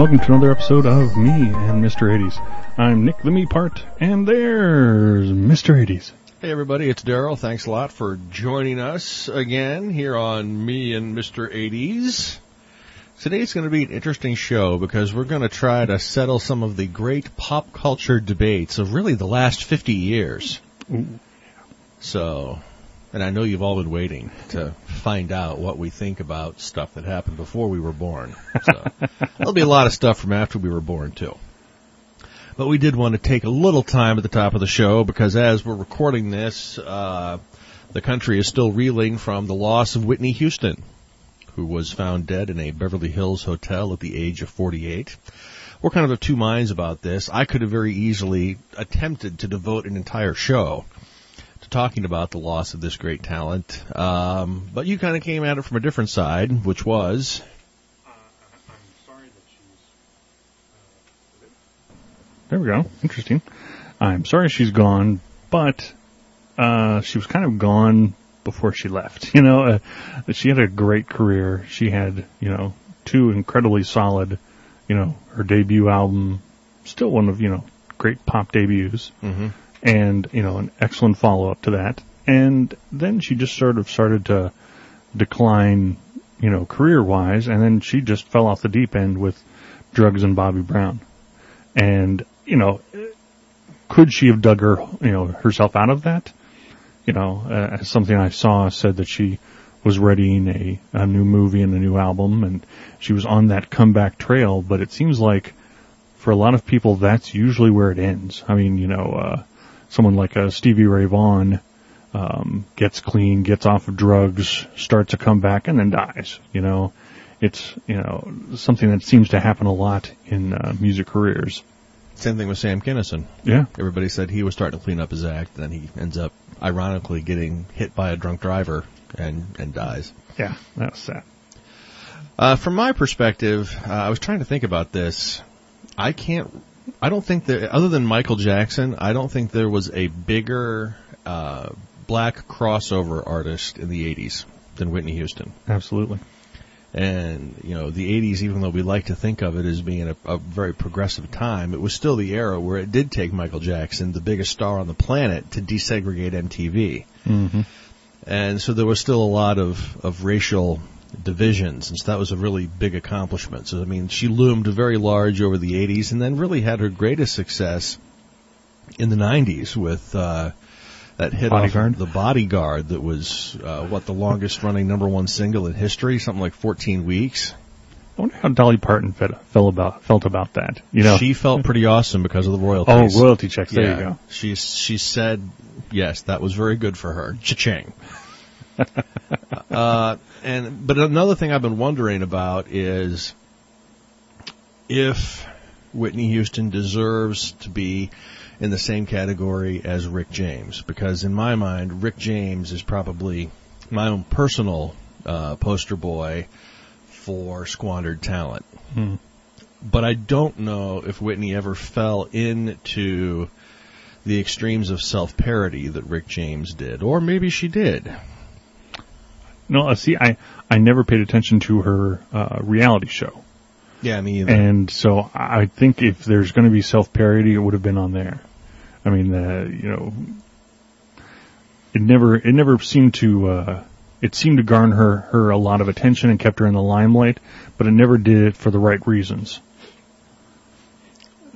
welcome to another episode of Me and Mr. 80s. I'm Nick the Me Part, and there's Mr. 80s. Hey everybody, it's Daryl. Thanks a lot for joining us again here on Me and Mr. 80s. Today's going to be an interesting show because we're going to try to settle some of the great pop culture debates of really the last 50 years. Ooh. So, and I know you've all been waiting to find out what we think about stuff that happened before we were born. So, there'll be a lot of stuff from after we were born too. But we did want to take a little time at the top of the show because as we're recording this, uh, the country is still reeling from the loss of Whitney Houston, who was found dead in a Beverly Hills hotel at the age of 48. We're kind of of two minds about this. I could have very easily attempted to devote an entire show talking about the loss of this great talent, um, but you kind of came at it from a different side, which was I'm sorry that she's There we go. Interesting. I'm sorry she's gone, but uh, she was kind of gone before she left. You know, uh, she had a great career. She had, you know, two incredibly solid, you know, her debut album, still one of, you know, great pop debuts, mm-hmm. And, you know, an excellent follow up to that. And then she just sort of started to decline, you know, career wise, and then she just fell off the deep end with drugs and Bobby Brown. And, you know, could she have dug her, you know, herself out of that? You know, uh, something I saw said that she was readying a, a new movie and a new album and she was on that comeback trail, but it seems like for a lot of people that's usually where it ends. I mean, you know, uh, someone like uh, Stevie Ray Vaughan, um, gets clean, gets off of drugs, starts a comeback and then dies, you know. It's, you know, something that seems to happen a lot in uh, music careers. Same thing with Sam Kinison. Yeah. Everybody said he was starting to clean up his act, then he ends up ironically getting hit by a drunk driver and, and dies. Yeah, that was sad. Uh, from my perspective, uh, I was trying to think about this. I can't, I don't think that, other than Michael Jackson, I don't think there was a bigger, uh, black crossover artist in the 80s than Whitney Houston. Absolutely. And, you know, the 80s, even though we like to think of it as being a, a, very progressive time, it was still the era where it did take Michael Jackson, the biggest star on the planet, to desegregate MTV. Mm-hmm. And so there was still a lot of, of racial divisions, and so that was a really big accomplishment. So, I mean, she loomed very large over the 80s and then really had her greatest success in the 90s with, uh, that hit Bodyguard? off the bodyguard that was uh, what the longest running number one single in history, something like 14 weeks. I wonder how Dolly Parton felt, felt about felt about that. You know, She felt pretty awesome because of the oh royalty checks. There yeah. you go. She she said yes, that was very good for her. Cha-ching. uh, and but another thing I've been wondering about is if Whitney Houston deserves to be in the same category as Rick James, because in my mind, Rick James is probably my own personal uh, poster boy for squandered talent. Hmm. But I don't know if Whitney ever fell into the extremes of self-parody that Rick James did, or maybe she did. No, uh, see, I I never paid attention to her uh, reality show, Yeah, me either. and so I think if there's going to be self parody, it would have been on there. I mean, uh, you know, it never it never seemed to uh, it seemed to garner her her a lot of attention and kept her in the limelight, but it never did it for the right reasons.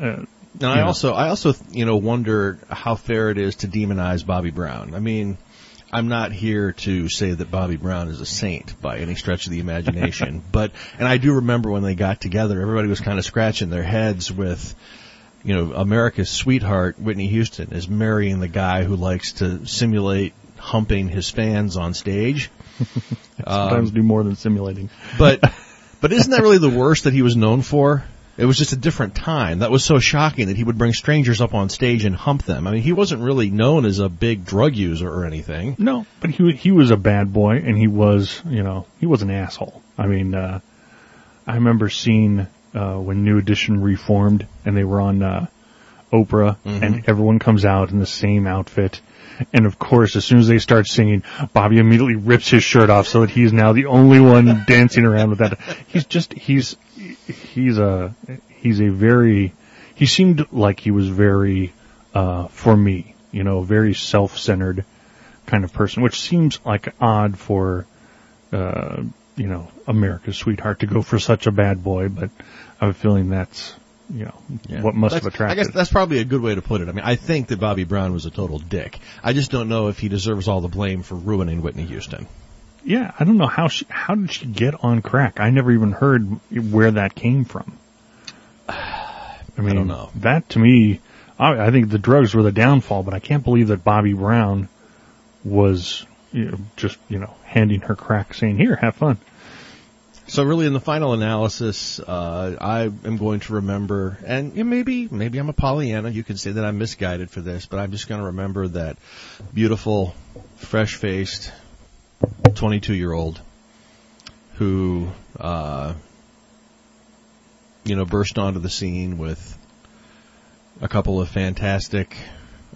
Uh, And I Yeah. also, I also, you know, wonder how fair it is to demonize Bobby Brown. I mean, I'm not here to say that Bobby Brown is a saint by any stretch of the imagination, but, and I do remember when they got together, everybody was kind of scratching their heads with, you know, America's sweetheart, Whitney Houston, is marrying the guy who likes to simulate humping his fans on stage. sometimes Um, do more than simulating. But, but isn't that really the worst that he was known for? It was just a different time. That was so shocking that he would bring strangers up on stage and hump them. I mean, he wasn't really known as a big drug user or anything. No, but he he was a bad boy, and he was you know he was an asshole. I mean, uh, I remember seeing uh, when New Edition reformed, and they were on uh, Oprah, and everyone comes out in the same outfit. And of course, as soon as they start singing, Bobby immediately rips his shirt off so that he's now the only one dancing around with that. He's just he's he's a he's a very he seemed like he was very uh, for me, you know, very self-centered kind of person, which seems like odd for uh, you know America's sweetheart to go for such a bad boy, but I have a feeling that's you know Yeah. what must have That's- attracted. I guess that's probably a good way to put it. I mean, I think that Bobby Brown was a total dick. I just don't know if he deserves all the blame for ruining Whitney Houston. Yeah, I don't know how she, how did she get on crack? I never even heard where that came from. I mean, I don't know. that to me, I, I think the drugs were the downfall, but I can't believe that Bobby Brown was you know, just you know handing her crack, saying, "Here, have fun." So really, in the final analysis, uh, I am going to remember, and maybe maybe I'm a Pollyanna. You can say that I'm misguided for this, but I'm just going to remember that beautiful, fresh-faced, 22 year old who, uh, you know, burst onto the scene with a couple of fantastic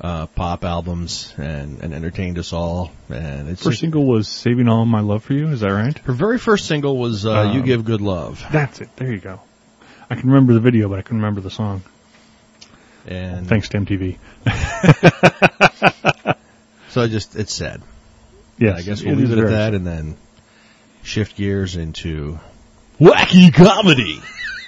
uh, pop albums and, and entertained us all. And it's First single was "Saving All My Love for You." Is that right? her very first single was uh, Um, "You Give Good Love." That's it. There you go. I can remember the video, but I can't remember the song. And Thanks to MTV. so I just it's sad. Yes, I guess we'll leave it at that and then shift gears into wacky comedy.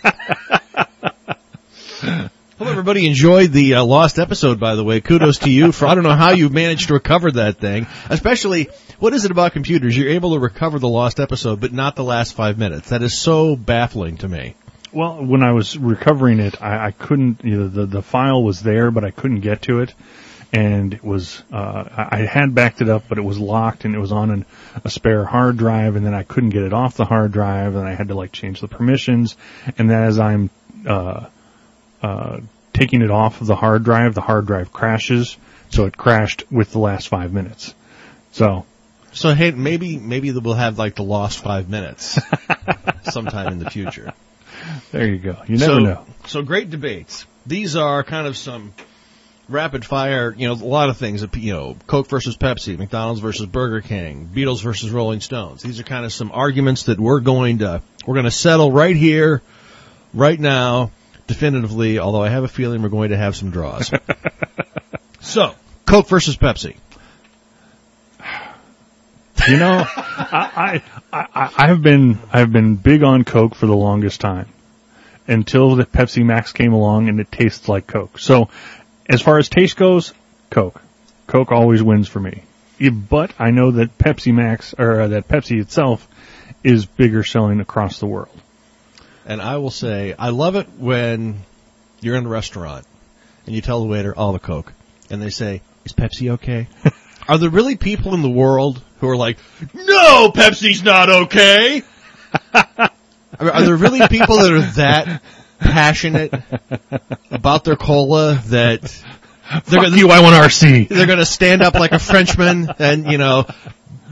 Hope everybody enjoyed the uh, lost episode. By the way, kudos to you for I don't know how you managed to recover that thing. Especially, what is it about computers? You're able to recover the lost episode, but not the last five minutes. That is so baffling to me. Well, when I was recovering it, I, I couldn't. You know, the the file was there, but I couldn't get to it, and it was. Uh, I had backed it up, but it was locked, and it was on an, a spare hard drive, and then I couldn't get it off the hard drive, and I had to like change the permissions, and then as I'm uh, uh, taking it off of the hard drive, the hard drive crashes, so it crashed with the last five minutes. So So hey, maybe maybe we'll have like the lost five minutes sometime in the future. there you go. You never so, know. So great debates. These are kind of some rapid fire, you know, a lot of things, you know, Coke versus Pepsi, McDonald's versus Burger King, Beatles versus Rolling Stones. These are kind of some arguments that we're going to, we're going to settle right here, right now, definitively, although I have a feeling we're going to have some draws. so, Coke versus Pepsi. You know, I, I, I, I've been, I've been big on Coke for the longest time until the Pepsi Max came along and it tastes like Coke. So as far as taste goes, Coke. Coke always wins for me. But I know that Pepsi Max, or uh, that Pepsi itself is bigger selling across the world. And I will say, I love it when you're in a restaurant and you tell the waiter, oh, "I'll have Coke," and they say, "Is Pepsi okay?" are there really people in the world who are like, "No, Pepsi's not okay"? I mean, are there really people that are that passionate about their cola that they're Fuck gonna, you, I want RC. they're going to stand up like a Frenchman and you know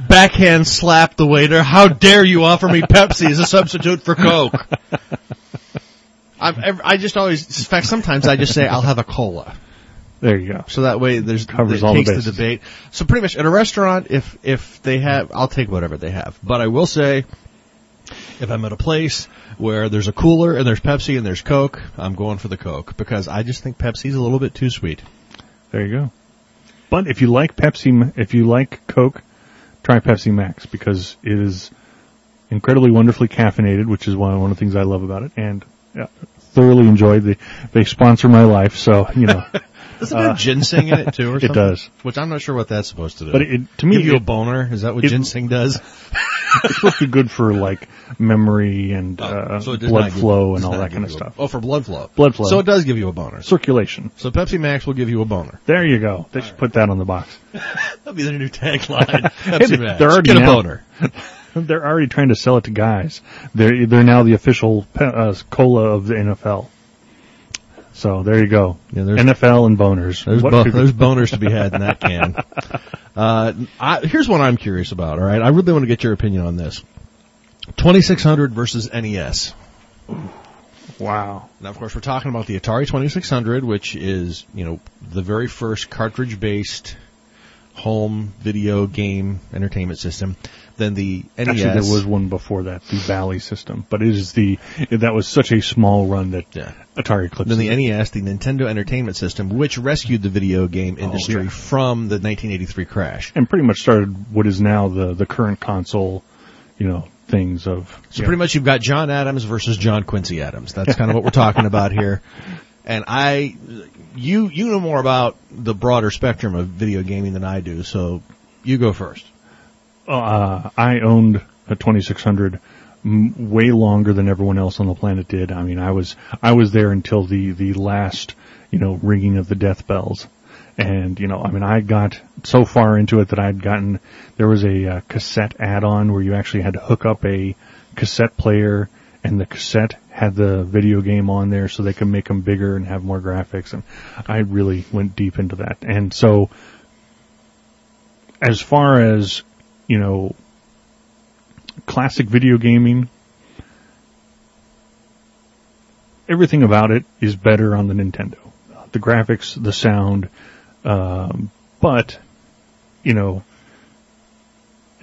backhand slap the waiter. How dare you offer me Pepsi as a substitute for Coke? I'm, I just always, in fact, sometimes I just say I'll have a cola, There you go. so that way there's Covers all the takes the bases. debate. So pretty much at a restaurant, if if they have, I'll take whatever they have. But I will say, if I'm at a place where there's a cooler and there's Pepsi and there's Coke, I'm going for the Coke because I just think Pepsi's a little bit too sweet. There you go. But if you like Pepsi, if you like Coke, try Pepsi Max because it is incredibly wonderfully caffeinated, which is one of the things I love about it, and uh, thoroughly enjoyed. The, they sponsor my life, so you know. Doesn't it have ginseng in it too, or Uh, it does. Which I'm not sure what that's supposed to do. But it, to me, give you a boner? Is that what it- ginseng does? it's supposed to be good for like memory and uh, So blood flow does and all that kind of you a- stuff. oh, for blood flow. Blood flow. So it does give you a boner. Circulation. So Pepsi Max will give you a boner. There you go. They should put that on the box. That'll be their new tagline. Hey, Max. they're already Get a boner. They're already trying to sell it to guys. They're they're now the official pe- uh, cola of the NFL. So there you go. Yeah, there's- NFL and boners. There's, bo- could- there's boners to be had in that can. Uh, I, here's what I'm curious about. All right, I really want to get your opinion on this. 2600 versus NES. Wow. Now, of course, we're talking about the Atari 2600, which is, you know, the very first cartridge-based home video game entertainment system. Then the NES. Actually, there was one before that, the Bally system, but it is the that was such a small run that Yeah. Atari eclipsed. Then the. NES, the Nintendo Entertainment System, which rescued the video game oh, industry yeah. from the 1983 crash. and pretty much started what is now the the current console, you know, things of. So pretty much you've got John Adams versus John Quincy Adams. That's kind of what we're talking about here. And I, you, you know more about the broader spectrum of video gaming than I do, so you go first. Uh, I owned a 2600 m- way longer than everyone else on the planet did. I mean, I was I was there until the the last you know ringing of the death bells, and you know, I mean, I got so far into it that I'd gotten there was a uh, cassette add-on where you actually had to hook up a cassette player. And the cassette had the video game on there so they could make them bigger and have more graphics. And I really went deep into that. And so, as far as you know, classic video gaming, everything about it is better on the Nintendo. The graphics, the sound, um, but, you know,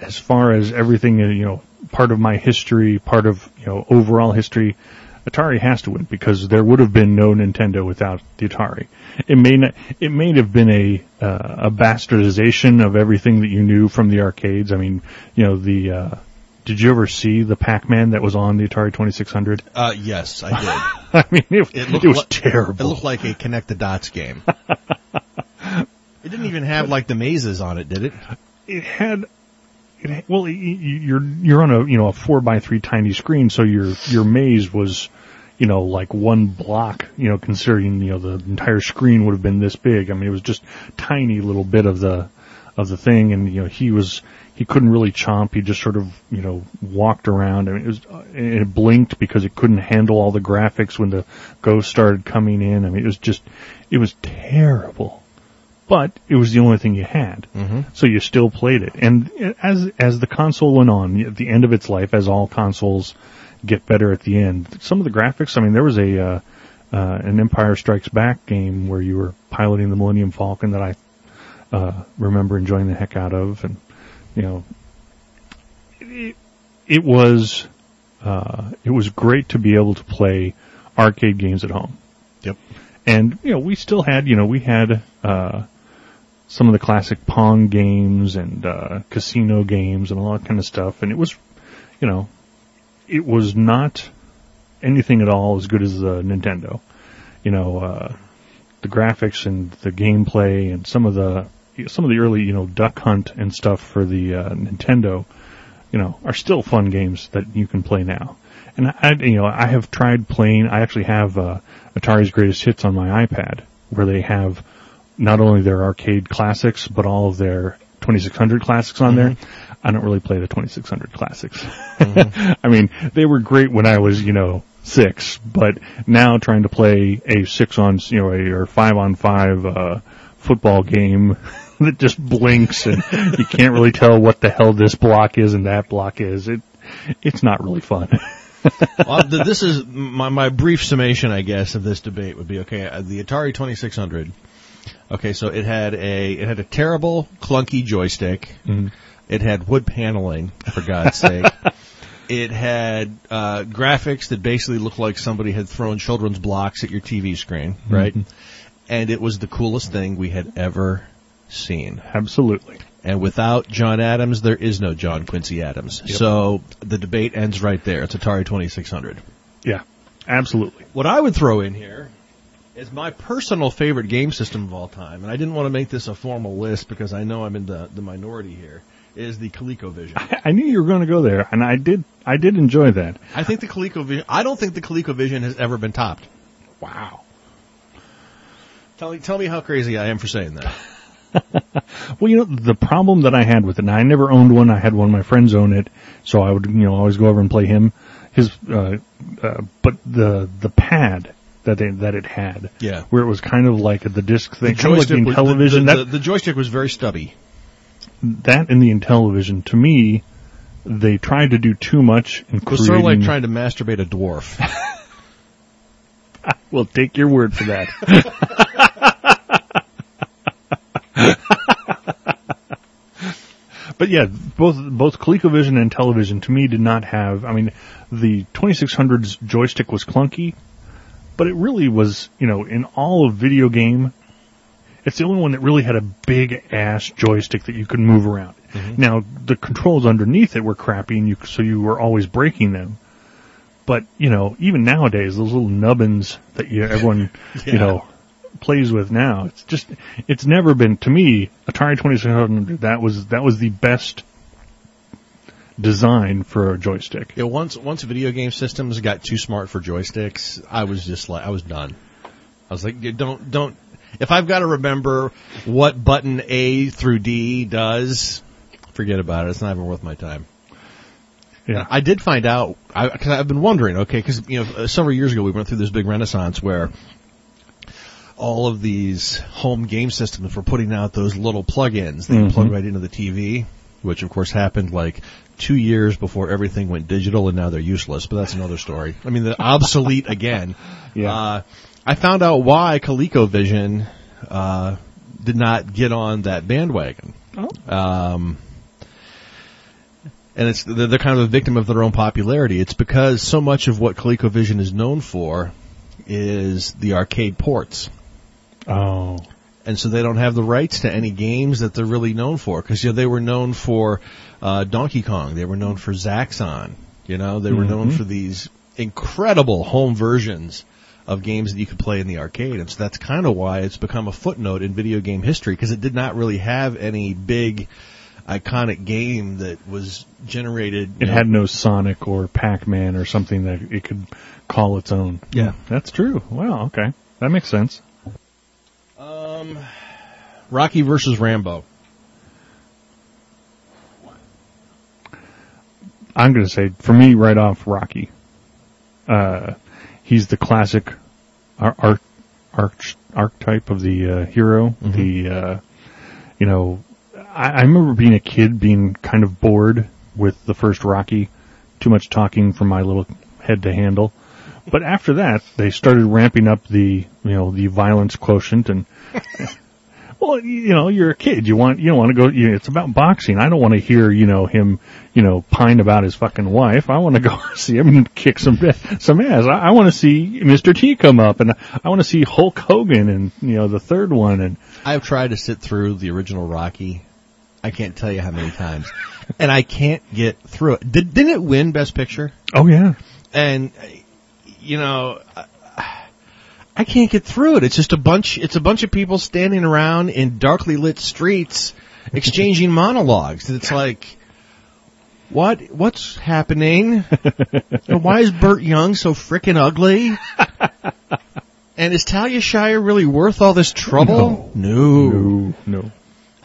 as far as everything, you know, part of my history, part of, you know, overall history, Atari has to win because there would have been no Nintendo without the Atari. It may not, it may have been a uh, a bastardization of everything that you knew from the arcades. I mean, you know, the uh, did you ever see the Pac-Man that was on the Atari 2600? Uh, yes, I did. I mean, it, It it, looked was li- terrible. It looked like a connect the dots game. it didn't even have like the mazes on it, did it? it had well you're you're on a you know a four by three tiny screen so your your maze was you know like one block you know considering you know the entire screen would have been this big i mean it was just tiny little bit of the of the thing and you know he was he couldn't really chomp he just sort of you know walked around I mean, it was it blinked because it couldn't handle all the graphics when the ghost started coming in i mean it was just it was terrible but it was the only thing you had. Mm-hmm. So you still played it. And as, as the console went on, at the end of its life, as all consoles get better at the end, some of the graphics, I mean, there was a, uh, uh, an Empire Strikes Back game where you were piloting the Millennium Falcon that I, uh, remember enjoying the heck out of. And, you know, it, it was, uh, it was great to be able to play arcade games at home Yep. and you know we still had you know we had uh some of the classic pong games and uh casino games and all that kind of stuff and it was you know it was not anything at all as good as the Nintendo you know uh the graphics and the gameplay and some of the some of the early you know duck hunt and stuff for the uh, Nintendo you know are still fun games that you can play now and I, you know, I have tried playing. I actually have uh, Atari's Greatest Hits on my iPad, where they have not only their arcade classics but all of their 2600 classics on there. I don't really play the 2600 classics. I mean, they were great when I was, you know, six, but now trying to play a six on, you know, a, or five on five uh, football game that just blinks and you can't really tell what the hell this block is and that block is. It it's not really fun. well, th- this is my, my brief summation, I guess, of this debate would be okay. uh, The Atari 2600. Okay, so it had a it had a terrible clunky joystick. It had wood paneling, for God's sake. It had uh, graphics that basically looked like somebody had thrown children's blocks at your TV screen, right? And it was the coolest thing we had ever seen. Absolutely. And without John Adams, there is no John Quincy Adams. So the debate ends right there. It's Atari 2600. Yeah. Absolutely. What I would throw in here is my personal favorite game system of all time, and I didn't want to make this a formal list because I know I'm in the, the minority here, is the ColecoVision. I knew you were going to go there, and I did. I did enjoy that. I think the ColecoVision, I don't think the ColecoVision has ever been topped. Wow. Tell me, tell me how crazy I am for saying that. Well, you know the problem that I had with it. And I never owned one. I had one of my friends own it, so I would you know always go over and play him. His, uh, uh, but the the pad that they, that it had, Yeah. where it was kind of like the disc thing, kind of like the was- Intellivision. the, that the, the joystick was very stubby. That and the Intellivision, to me, they tried to do too much in It was sort of like trying to masturbate a dwarf. we'll take your word for that. but yeah, both both ColecoVision and Intellivision to me did not have. I mean, the 2600's joystick was clunky, but it really was, you know, in all of video game, it's the only one that really had a big ass joystick that you could move around. Mm-hmm. Now the controls underneath it were crappy, and you so you were always breaking them. But you know, even nowadays, those little nubbins that you everyone you know plays with now, it's just it's never been to me Atari Twenty Six Hundred. That was that was the best design for a joystick. Yeah, once once video game systems got too smart for joysticks, I was just like I was done. I was like, don't don't. If I've got to remember what button A through D does, forget about it. It's not even worth my time. Yeah, I did find out because I've been wondering. Okay, because you know several years ago we went through this big renaissance where all of these home game systems were putting out those little plug-ins that you Mhm. plug right into the TV, which of course happened like two years before everything went digital, and now they're useless. But that's another story. I mean, they're obsolete again. Yeah. Uh, I found out why ColecoVision uh, did not get on that bandwagon. Oh. Um, and it's they're, kind of a victim of their own popularity. It's because so much of what ColecoVision is known for is the arcade ports, oh, and so they don't have the rights to any games that they're really known for. Because you know they were known for uh, Donkey Kong, they were known for Zaxxon, you know they were known Mhm. for these incredible home versions of games that you could play in the arcade, and so that's kind of why it's become a footnote in video game history because it did not really have any big iconic game that was generated. it know, had no Sonic or Pac Man or something that it could call its own. Yeah. that's true. Wow, okay, that makes sense. Um, Rocky versus Rambo. I'm going to say, for me, right off, Rocky. Uh, he's the classic ar- arch, arch, archetype of the uh, hero. The, uh, you know, I, I remember being a kid being kind of bored with the first Rocky. Too much talking for my little head to handle. But after that, they started ramping up the, you know, the violence quotient and, well, you know, you're a kid. You want, you don't want to go, you, it's about boxing. I don't want to hear, you know, him, you know, pine about his fucking wife. I want to go see him and kick some, some ass. I, I want to see Mr. T come up and I want to see Hulk Hogan and, you know, the third one and, I've tried to sit through the original Rocky. I can't tell you how many times, and I can't get through it. Did, didn't it win Best Picture? oh yeah. And you know, I- can't get through it. It's just a bunch. It's a bunch of people standing around in darkly lit streets, exchanging monologues. It's like, what? What's happening? And why is Burt Young so frickin' ugly? And is Talia Shire really worth all this trouble? No. No, no.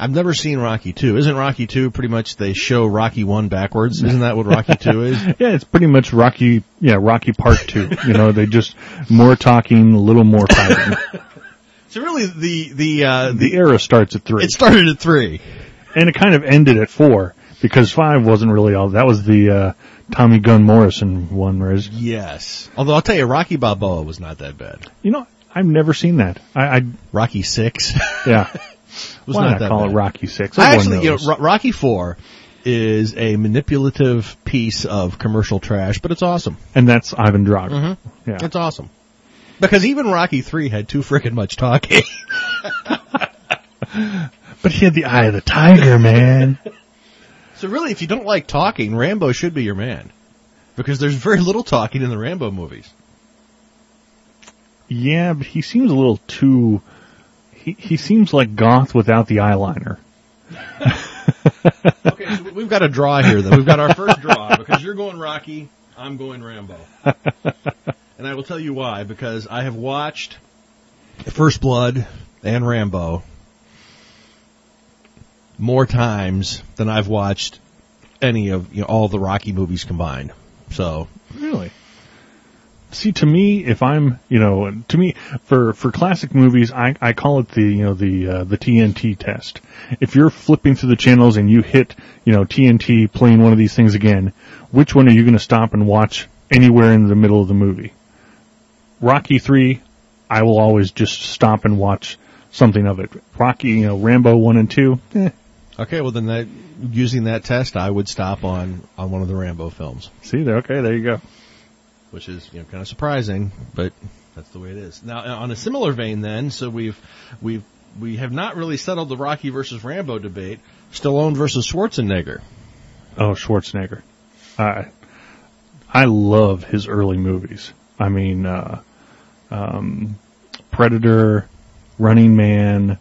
I've never seen Rocky 2. Isn't Rocky 2 pretty much they show Rocky 1 backwards? Isn't that what Rocky 2 is? Yeah, it's pretty much Rocky, yeah, Rocky Part 2. you know, they just, more talking, a little more fighting. So really the, the, uh, the era starts at 3. it started at 3. and it kind of ended at 4 because 5 wasn't really all, that was the, uh, Tommy Gunn Morrison one, whereas, Yes. Although I'll tell you, Rocky Balboa was not that bad. you know, I've never seen that. I, I Rocky 6 yeah. was Why not not that call bad. it Rocky 6? I Everyone actually, you know, Rocky 4 is a manipulative piece of commercial trash, but it's awesome. and that's Ivan Drago. Mhm. Yeah. It's awesome. Because even Rocky 3 had too frickin' much talking. But he had the eye of the tiger, man. So really, if you don't like talking, Rambo should be your man. Because there's very little talking in the Rambo movies. yeah, but he seems a little too, he, he seems like goth without the eyeliner. Okay, so we've got a draw here then. We've got our first draw because you're going Rocky, I'm going Rambo. and I will tell you why, because I have watched First Blood and Rambo more times than I've watched any of you know, all the Rocky movies combined. So Really? See, to me, if I'm, you know, to me, for, for classic movies, I, I call it the, you know, the, uh, the TNT test. If you're flipping through the channels and you hit, you know, TNT playing one of these things again, which one are you going to stop and watch anywhere in the middle of the movie? Rocky three, I will always just stop and watch something of it. Rocky, you know, Rambo one and two. Eh, Okay, well then that using that test, I would stop on on one of the Rambo films, see there. Okay, there you go. Which is you know kind of surprising, but that's the way it is. Now, on a similar vein, then, so we've we've we have not really settled the Rocky versus Rambo debate. Stallone versus Schwarzenegger. Oh, Schwarzenegger. I I love his early movies. I mean, uh, um, Predator, Running Man,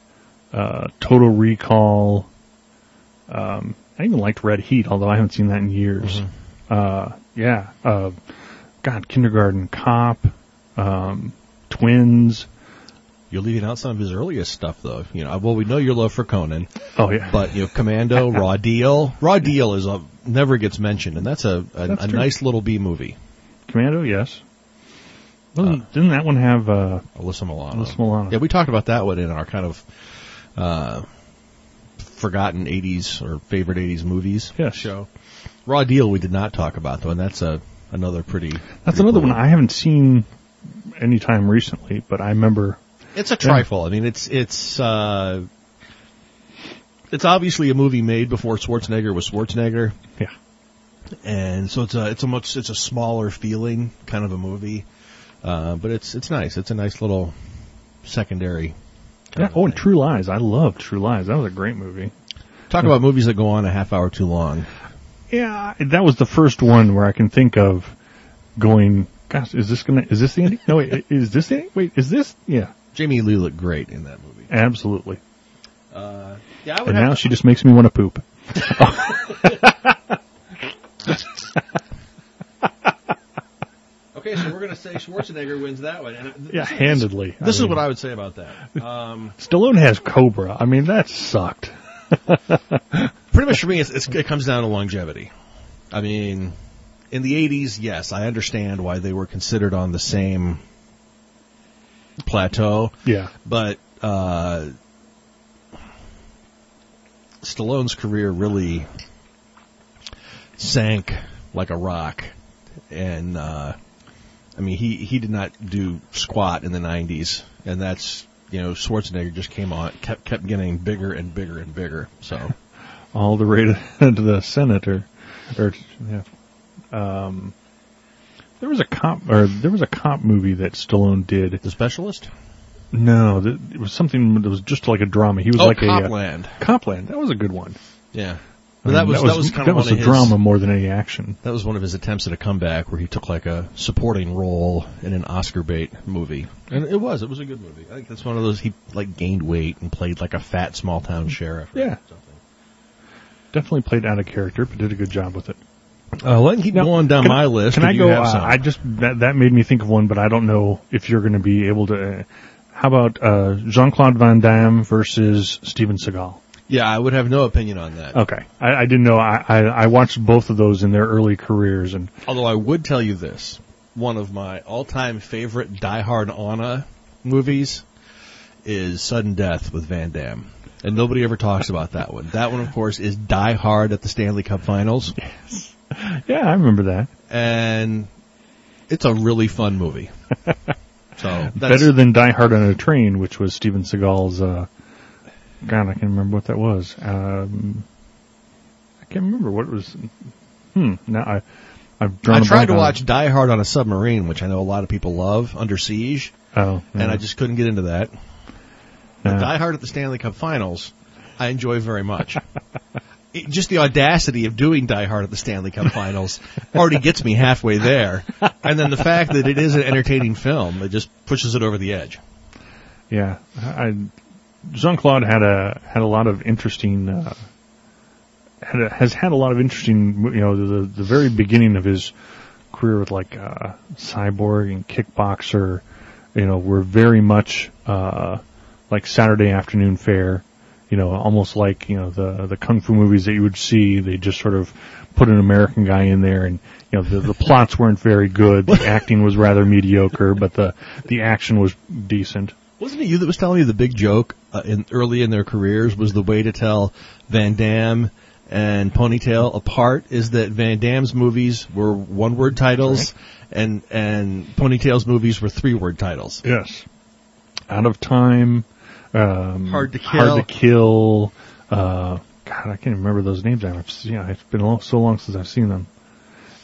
uh, Total Recall. Um, I even liked Red Heat, although I haven't seen that in years. Uh, yeah. Uh, God, Kindergarten Cop, um, Twins. You're leaving out some of his earliest stuff, though. You know, well, we know your love for Conan, Oh yeah. but you know, Commando, Raw Deal, Raw Deal is a never gets mentioned, and that's a a, That's a nice little B movie. Commando, yes. Wasn't- didn't that one have uh, Alyssa Milano. Alyssa Milano? Yeah, we talked about that one in our kind of uh, forgotten '80s or favorite '80s movies Yes. show. Raw Deal we did not talk about though, and that's a another pretty. That's pretty another cool one I haven't seen anytime recently, but I remember. It's a trifle. I mean, it's it's uh, it's obviously a movie made before Schwarzenegger was Schwarzenegger, Yeah. and so it's a it's a much it's a smaller feeling kind of a movie, uh, but it's it's nice. It's a nice little secondary. Yeah. Oh, and. True Lies. I love True Lies. That was a great movie. Talk about movies that go on a half hour too long. Yeah, that was the first one where I can think of going. Gosh, is this gonna? Is this the ending? No, wait. Is this the ending? Wait, is this? Yeah, Jamie Lee looked great in that movie. absolutely. Uh, yeah, I And now she just makes me want to poop. Okay, so we're gonna say Schwarzenegger wins that one. And Yeah, is- handedly. This is mean, what I would say about that. Um, Stallone has Cobra. I mean, that sucked. pretty much for me, it's, it's, it comes down to longevity. I mean, in the '80s, yes, I understand why they were considered on the same plateau, Yeah. but uh, Stallone's career really sank like a rock, and uh, I mean, he he did not do squat in the '90s, and that's you know Schwarzenegger just came on, kept kept getting bigger and bigger and bigger. So. All the way to, to the Senate or, yeah. Um, there was a cop or there was a cop movie that Stallone did. The specialist? No, it was something that was just like a drama. He was Oh, like a uh, Copland. Copland. That was a good one. Yeah. I But that mean, was that was kind that was a his, drama more than any action. That was one of his attempts at a comeback where he took like a supporting role in an Oscar bait movie, and it was it was a good movie. I think that's one of those he like gained weight and played like a fat small town sheriff. or Yeah. something. Definitely played out of character, but did a good job with it. Uh, let me keep Now, going down my list. Can I go? Uh. I just that that made me think of one, but I don't know if you're going to be able to. Uh, how about uh, Jean Claude Van Damme versus Steven Seagal? yeah, I would have no opinion on that. Okay, I, I didn't know. I, I I watched both of those in their early careers, and Although I would tell you this, one of my all-time favorite Die Hard Anna movies is Sudden Death with Van Damme. And nobody ever talks about that one. That one, of course, is Die Hard at the Stanley Cup Finals. Yes. yeah, I remember that. And it's a really fun movie. So, that's, Better than Die Hard on a Train, which was Steven Seagal's. Uh, God, I can't remember what that was. Um, I can't remember what it was. Hmm. Now I, I've drawn. I tried to watch it. Die Hard on a submarine, which I know a lot of people love, Under Siege, Oh, and. I just couldn't get into that. But. Die Hard at the Stanley Cup Finals, I enjoy very much. It, just the audacity of doing Die Hard at the Stanley Cup Finals already gets me halfway there, and then the fact that it is an entertaining film, it just pushes it over the edge. Yeah, I, Jean Claude had a had a lot of interesting uh, had a, has had a lot of interesting you know the the very beginning of his career with like uh, Cyborg and Kickboxer, you know, were very much uh, like Saturday afternoon fare. You know, almost like you know the the kung fu movies that you would see. They just sort of put an American guy in there, and you know the the plots weren't very good. The acting was rather mediocre, but the the action was decent. Wasn't it you that was telling me the big joke uh, in early in their careers was the way to tell Van Damme and Ponytail apart is that Van Damme's movies were one word titles and and Ponytail's movies were three word titles. Yes. Out of time. Um, Hard to Kill. Hard to kill. Uh, God, I can't remember those names. I've seen. It's been long, so long since I've seen them.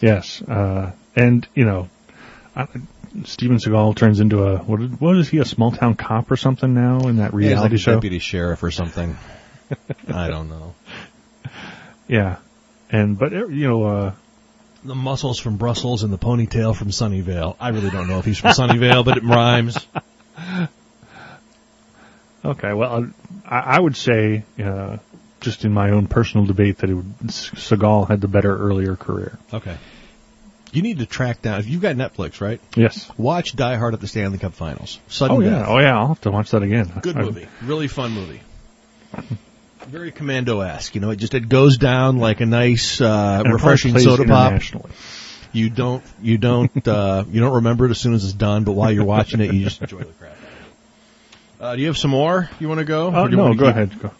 Yes. Uh, and you know, I, Steven Seagal turns into a what? is- What is he? A small town cop or something now in that Yeah, he's like reality show? deputy sheriff or something. I don't know. Yeah. And but uh, you know, uh, The muscles from Brussels and the ponytail from Sunnyvale. I really don't know if he's from Sunnyvale, but it rhymes. Okay, well, I, I would say, uh, just in my own personal debate, that it would, Seagal had the better earlier career. Okay. You need to track down. If you've got Netflix, right? Yes. Watch Die Hard at the Stanley Cup Finals. Sudden Oh yeah. Death. Oh yeah. I'll have to watch that again. Good I- movie. Really fun movie. Very commando-esque. You know, it just it goes down like a nice, uh, refreshing soda pop. You don't, you don't, uh, you don't remember it as soon as it's done. But while you're watching it, you just enjoy the crap. Out of it. Uh, do you have some more you want to go? Uh, Or do you no, go ahead. Go.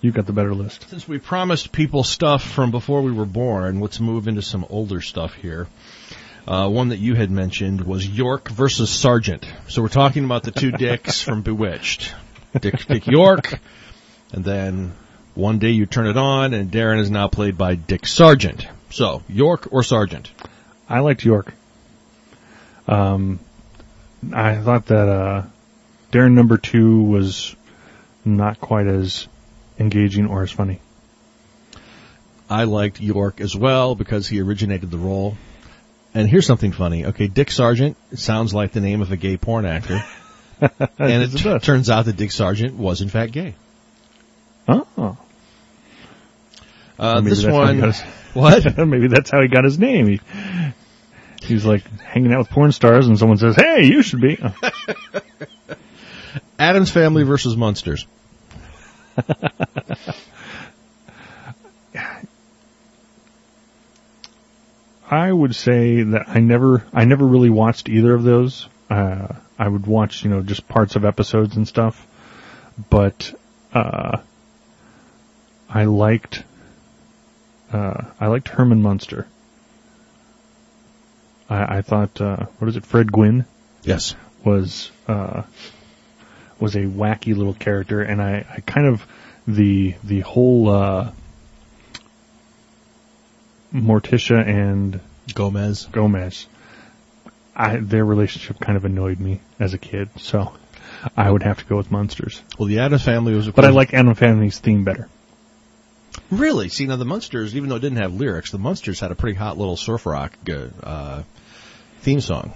You got the better list. Since we promised people stuff from before we were born, let's move into some older stuff here. Uh, one that you had mentioned was York versus Sargent. So we're talking about the two dicks from Bewitched. Dick, Dick York, and then one day you turn it on, and Darren is now played by Dick Sargent. So, York or Sargent? I liked York. Um, I thought that uh, Darren number two was not quite as engaging or as funny. I liked York as well because he originated the role. And here's something funny. Okay, Dick Sargent sounds like the name of a gay porn actor. and it, does. turns out that Dick Sargent was in fact gay. Oh, Uh, this that's how he one, his- what? maybe that's how he got his name. He, he's like hanging out with porn stars, and someone says, "Hey, you should be." Oh, Addams Family versus Munsters. I would say that I never, I never really watched either of those. Uh, I would watch, you know, just parts of episodes and stuff, but uh, I liked, uh, I liked Herman Munster. I, I thought, uh, what is it, Fred Gwynne Yes. was uh, was a wacky little character, and I, I kind of the the whole uh, Morticia and Gomez. Gomez, I, their relationship kind of annoyed me as a kid, so I would have to go with Munsters. Well, the Addams Family was, But I like Animal Family's theme better. Really? See, now the Munsters, even though it didn't have lyrics, the Munsters had a pretty hot little surf rock uh, theme song.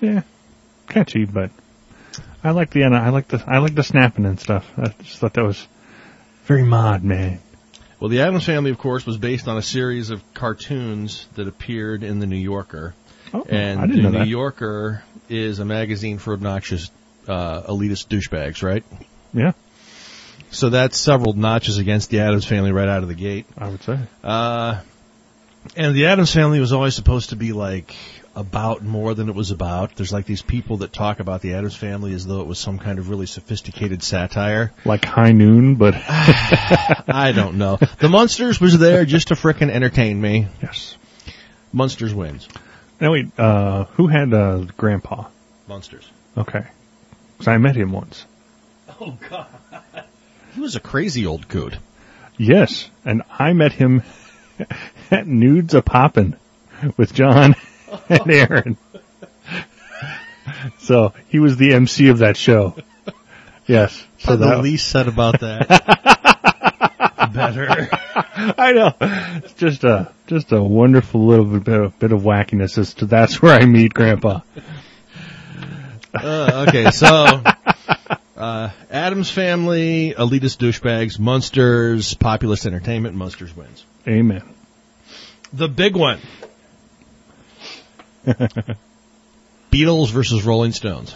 Yeah, catchy, but I like the I like the I like the snapping and stuff. I just thought that was very mod, man. Well, the Addams Family, of course, was based on a series of cartoons that appeared in the New Yorker, Oh, and I didn't the know New. Yorker is a magazine for obnoxious uh, elitist douchebags, right? Yeah, So that's several notches against the Addams Family right out of the gate. I would say. Uh, and the Addams family was always supposed to be like about more than it was about. There's like these people that talk about the Addams family as though it was some kind of really sophisticated satire. Like High Noon, but I don't know. The Munsters was there just to frickin' entertain me. yes. Munsters wins. Now wait, uh, who had uh, Grandpa? Munsters. Okay, because I met him once. Oh God. He was a crazy old coot. Yes, and I met him at Nudes a Poppin' with John and Aaron. so he was the MC of that show. Yes. So So the that, least said about that, better. I know. It's just a just a wonderful little bit of, bit of wackiness as to that's where I meet Grandpa. Uh, okay, so uh, Addams family, elitist douchebags, Munsters, populist entertainment, Munsters wins. Amen. The big one. Beatles versus Rolling Stones.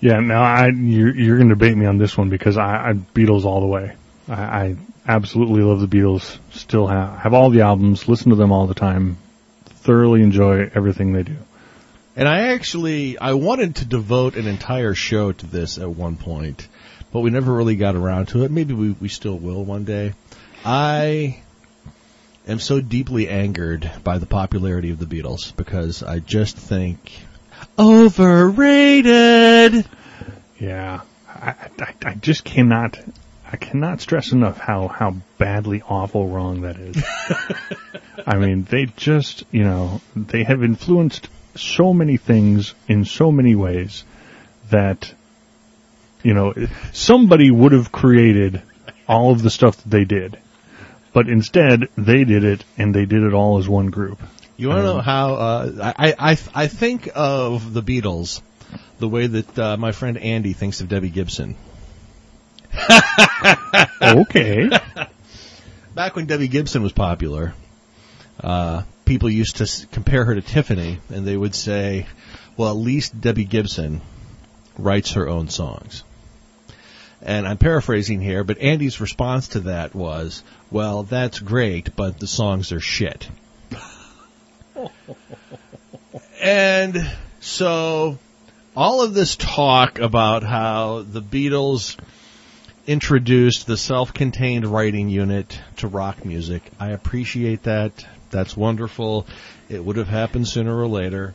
Yeah. Now I you're, you're going to debate me on this one because I, I Beatles all the way. I, I absolutely love the Beatles. Still have have all the albums. Listen to them all the time. Thoroughly enjoy everything they do. And I actually I wanted to devote an entire show to this at one point, but we never really got around to it. Maybe we, we still will one day. I am so deeply angered by the popularity of the Beatles because I just think overrated. Yeah, I, I, I just cannot, I cannot stress enough how, how badly awful wrong that is. I mean, they just, you know, they have influenced so many things in so many ways that, you know, somebody would have created all of the stuff that they did. But instead, they did it, and they did it all as one group. You want to know how? Uh, I, I I think of the Beatles the way that uh, my friend Andy thinks of Debbie Gibson. Okay. Back when Debbie Gibson was popular, uh, people used to compare her to Tiffany, and they would say, "Well, at least Debbie Gibson writes her own songs." And I'm paraphrasing here, but Andy's response to that was, "Well, that's great, but the songs are shit." and so all of this talk about how the Beatles introduced the self-contained writing unit to rock music. I appreciate that. That's wonderful. It would have happened sooner or later.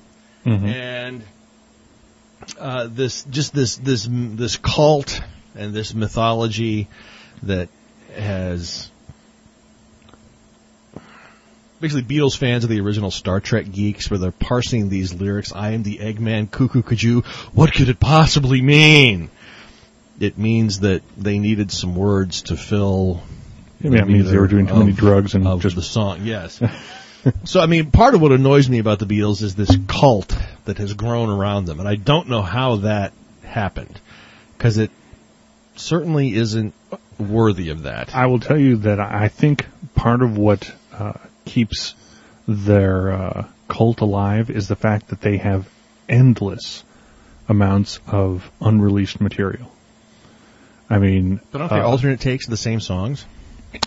And uh, this just this this this cult and this mythology that has basically Beatles fans of the original Star Trek geeks where they're parsing these lyrics. I am the Eggman Cuckoo Kaju. What could it possibly mean? It means that they needed some words to fill. It means they were doing too many drugs and of just the song. Yes. so I mean, part of what annoys me about the Beatles is this cult that has grown around them, and I don't know how that happened because it certainly isn't worthy of that. I will tell you that I think part of what uh, keeps their uh, cult alive is the fact that they have endless amounts of unreleased material. I mean, But aren't they uh, alternate takes of the same songs?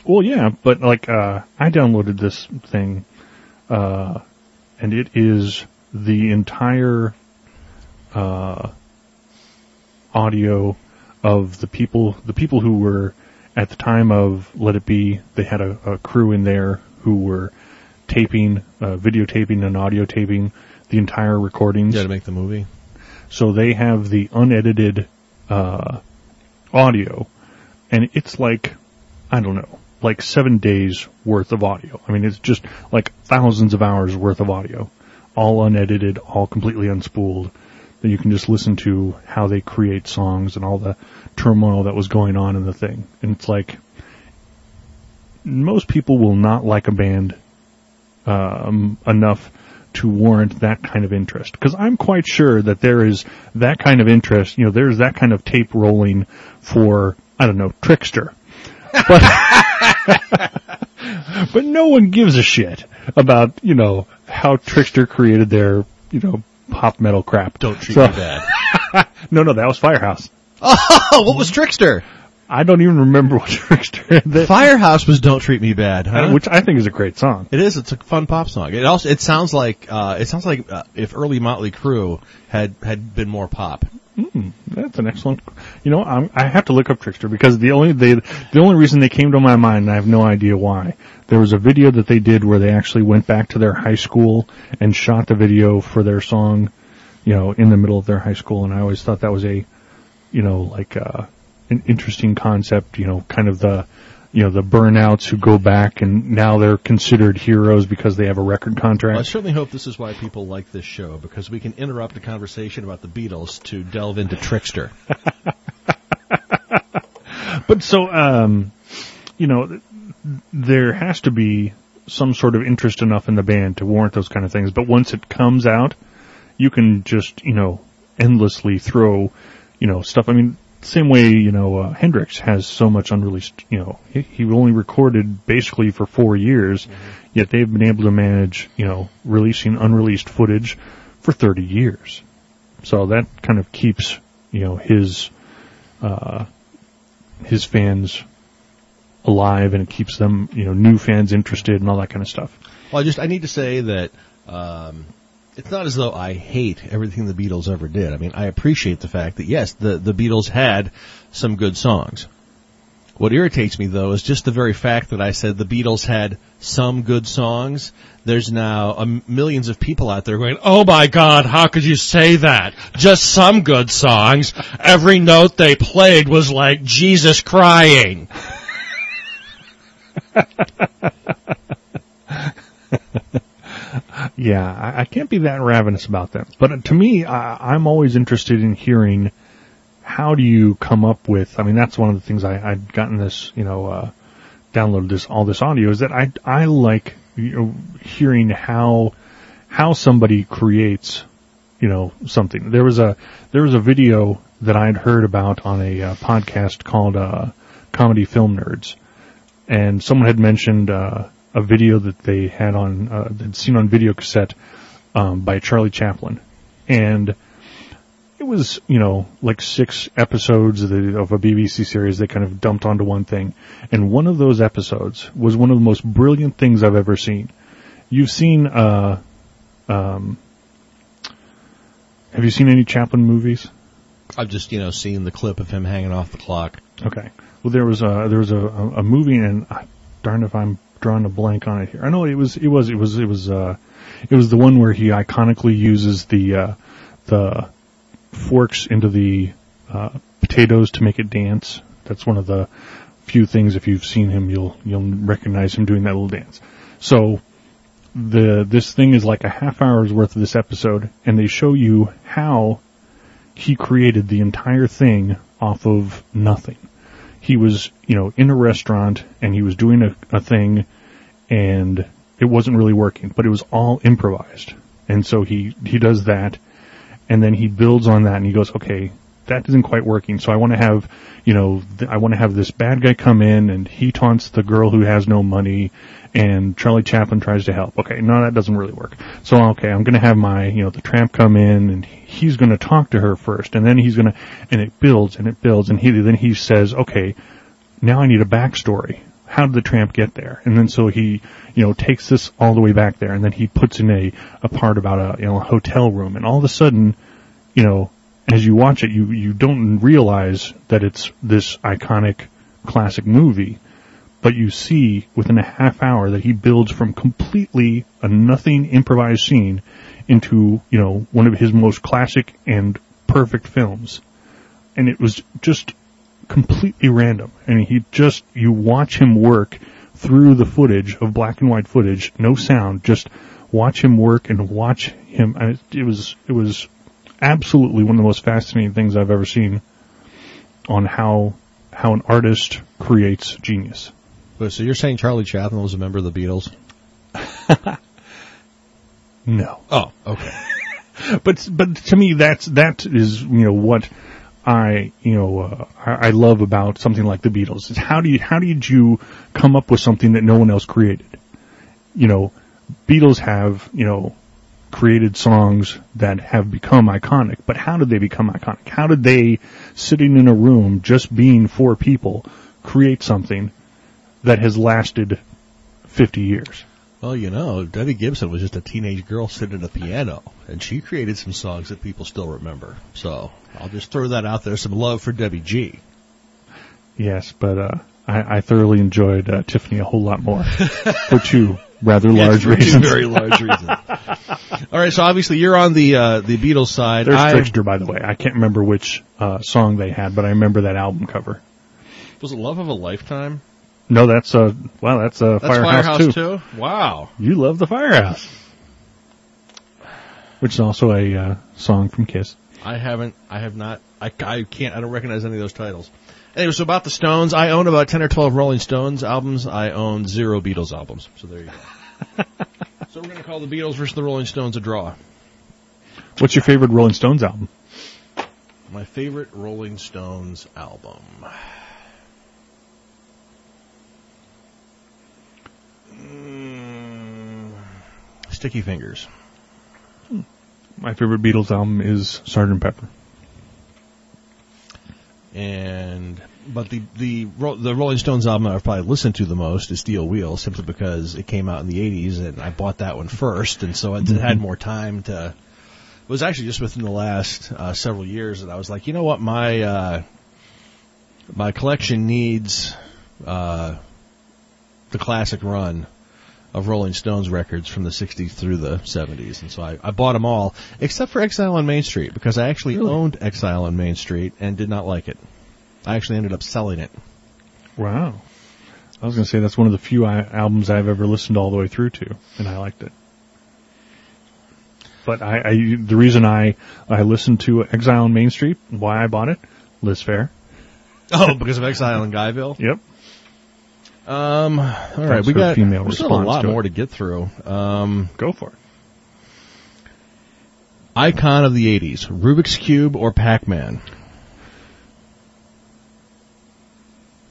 Well, yeah, but like uh, I downloaded this thing, uh, and it is the entire uh, audio of the people, the people who were at the time of Let It Be. They had a, a crew in there who were taping, uh, videotaping, and audio taping the entire recordings. Yeah, to make the movie. So they have the unedited uh, audio, and it's like I don't know, like seven days worth of audio. I mean, it's just like thousands of hours worth of audio, all unedited, all completely unspooled. That you can just listen to how they create songs and all the turmoil that was going on in the thing. And it's like most people will not like a band um, enough to warrant that kind of interest. Because I'm quite sure that there is that kind of interest. You know, there's that kind of tape rolling for I don't know Trixter, but but no one gives a shit about you know how Trixter created their you know pop metal crap. Don't treat So- me bad. No, no, that was Firehouse. oh, what was Trixter? I don't even remember what Trixter. that- Firehouse was "Don't Treat Me Bad," huh? which I think is a great song. It is. It's a fun pop song. It also it sounds like uh, it sounds like uh, if early Motley Crue had had been more pop. That's an excellent. You know, I'm, I have to look up Trixter because the only they the only reason they came to my mind, and I have no idea why. There was a video that they did where they actually went back to their high school and shot the video for their song, you know, in the middle of their high school, and I always thought that was a, you know, like uh, an interesting concept. You know, kind of the, you know, the burnouts who go back and now they're considered heroes because they have a record Well, I certainly hope this is why people like this show because we can interrupt a conversation about the Beatles to delve into Trixter. But so, um, you know, there has to be some sort of interest enough in the band to warrant those kind of things. But once it comes out, you can just, you know, endlessly throw, you know, stuff. I mean, same way, you know, uh, Hendrix has so much unreleased, you know, he, he only recorded basically for four years, yet they've been able to manage, you know, releasing unreleased footage for 30 years. So that kind of keeps, you know, his, uh, his fans alive and it keeps them, you know, new fans interested and all that kind of stuff. Well, I just I need to say that um, it's not as though I hate everything the Beatles ever did. I mean, I appreciate the fact that yes, the the Beatles had some good songs. What irritates me though is just the very fact that I said the Beatles had some good songs. There's now um, millions of people out there going, "Oh my God, how could you say that? Just some good songs. Every note they played was like Jesus crying." Yeah, I, I can't be that ravenous about them. But to me, I, I'm always interested in hearing how do you come up with. I mean, that's one of the things I, I'd gotten this, you know, uh, downloaded this all this audio is that I I like you know, hearing how how somebody creates, you know, something. There was a there was a video that I had heard about on a uh, podcast called uh, Comedy Film Nerds, and someone had mentioned uh, a video that they had on uh, they'd seen on video cassette um, by Charlie Chaplin, and it was you know like six episodes of, the, of a BBC series they kind of dumped onto one thing, and one of those episodes was one of the most brilliant things I've ever seen. You've seen uh, um, have you seen any Chaplin movies? I've just you know seen the clip of him hanging off the clock. Okay. Well, there was a there was a, a movie, and uh, darn if I'm drawing a blank on it here. I know it was it was it was it was uh it was the one where he iconically uses the uh the forks into the uh potatoes to make it dance. That's one of the few things if you've seen him you'll you'll recognize him doing that little dance. So the this thing is like a half hour's worth of this episode and they show you how he created the entire thing off of nothing he was, you know, in a restaurant and he was doing a, a thing and it wasn't really working, but it was all improvised. And so he, he does that and then he builds on that and he goes, okay, that isn't quite working. So I want to have, you know, th- I want to have this bad guy come in and he taunts the girl who has no money and Charlie Chaplin tries to help. Okay, no, that doesn't really work. So okay, I'm to have my, you know, the tramp come in and he's to talk to her first and then he's to, and it builds and it builds and he, then he says, okay, now I need a backstory. How did the tramp get there? And then so he, you know, takes this all the way back there and then he puts in a, a part about a, you know, a hotel room and all of a sudden, you know, as you watch it, you, you don't realize that it's this iconic classic movie, but you see within a half hour that he builds from completely a nothing improvised scene into, you know, one of his most classic and perfect films. And it was just completely random. Mean, he just, you watch him work through the footage of black and white footage, no sound, just watch him work and watch him. Mean, it was, it was absolutely one of the most fascinating things I've ever seen on how, how an artist creates genius. Wait, so you're saying Charlie Chaplin was a member of the Beatles? No. Oh, okay. but but to me that's that is you know what I you know uh, I, I love about something like the Beatles is how do you how did you come up with something that no one else created? You know, Beatles have you know created songs that have become iconic, but how did they become iconic? How did they sitting in a room just being four people create something that has lasted 50 years? Well, you know, Debbie Gibson was just a teenage girl sitting at a piano, and she created some songs that people still remember. So I'll just throw that out there. Some love for Debbie G. Yes, but uh, I, I thoroughly enjoyed uh, Tiffany a whole lot more for two rather large Yes, for two reasons. very large reasons. All right, so obviously you're on the uh, the Beatles side. There's I- Trixter, by the way. I can't remember which uh, song they had, but I remember that album cover. was it Love of a Lifetime? No, that's a well, that's a That's Firehouse, Firehouse, too. too. Wow. You love the Firehouse, which is also a uh, song from Kiss. I haven't. I have not. I, I can't. I don't recognize any of those titles. Anyway, so about the Stones, I own about ten or twelve Rolling Stones albums. I own zero Beatles albums. So there you go. so we're going to call the Beatles versus the Rolling Stones a draw. What's your favorite Rolling Stones album? My favorite Rolling Stones album. Mm, Sticky Fingers. My favorite Beatles album is Sgt. Pepper. and but the the the Rolling Stones album I've probably listened to the most is Steel Wheels, simply because it came out in the '80s and I bought that one first, and so I Mm-hmm. had more time to. It was actually just within the last uh, several years that I was like, you know what, my uh, my collection needs uh, the classic run of Rolling Stones records from the 60s through the 70s. And so I, I bought them all, except for Exile on Main Street, because I actually Really? owned Exile on Main Street and did not like it. I actually ended up selling it. Wow. I was going to say that's one of the few I- albums I've ever listened all the way through to, and I liked it. But I, I the reason I I listened to Exile on Main Street, why I bought it, Liz Phair. Oh, because of Exile in Guyville? Yep. Um, all right, we got female we still a lot more to get through. Um, Go for it. icon of the 80s, Rubik's Cube or Pac-Man?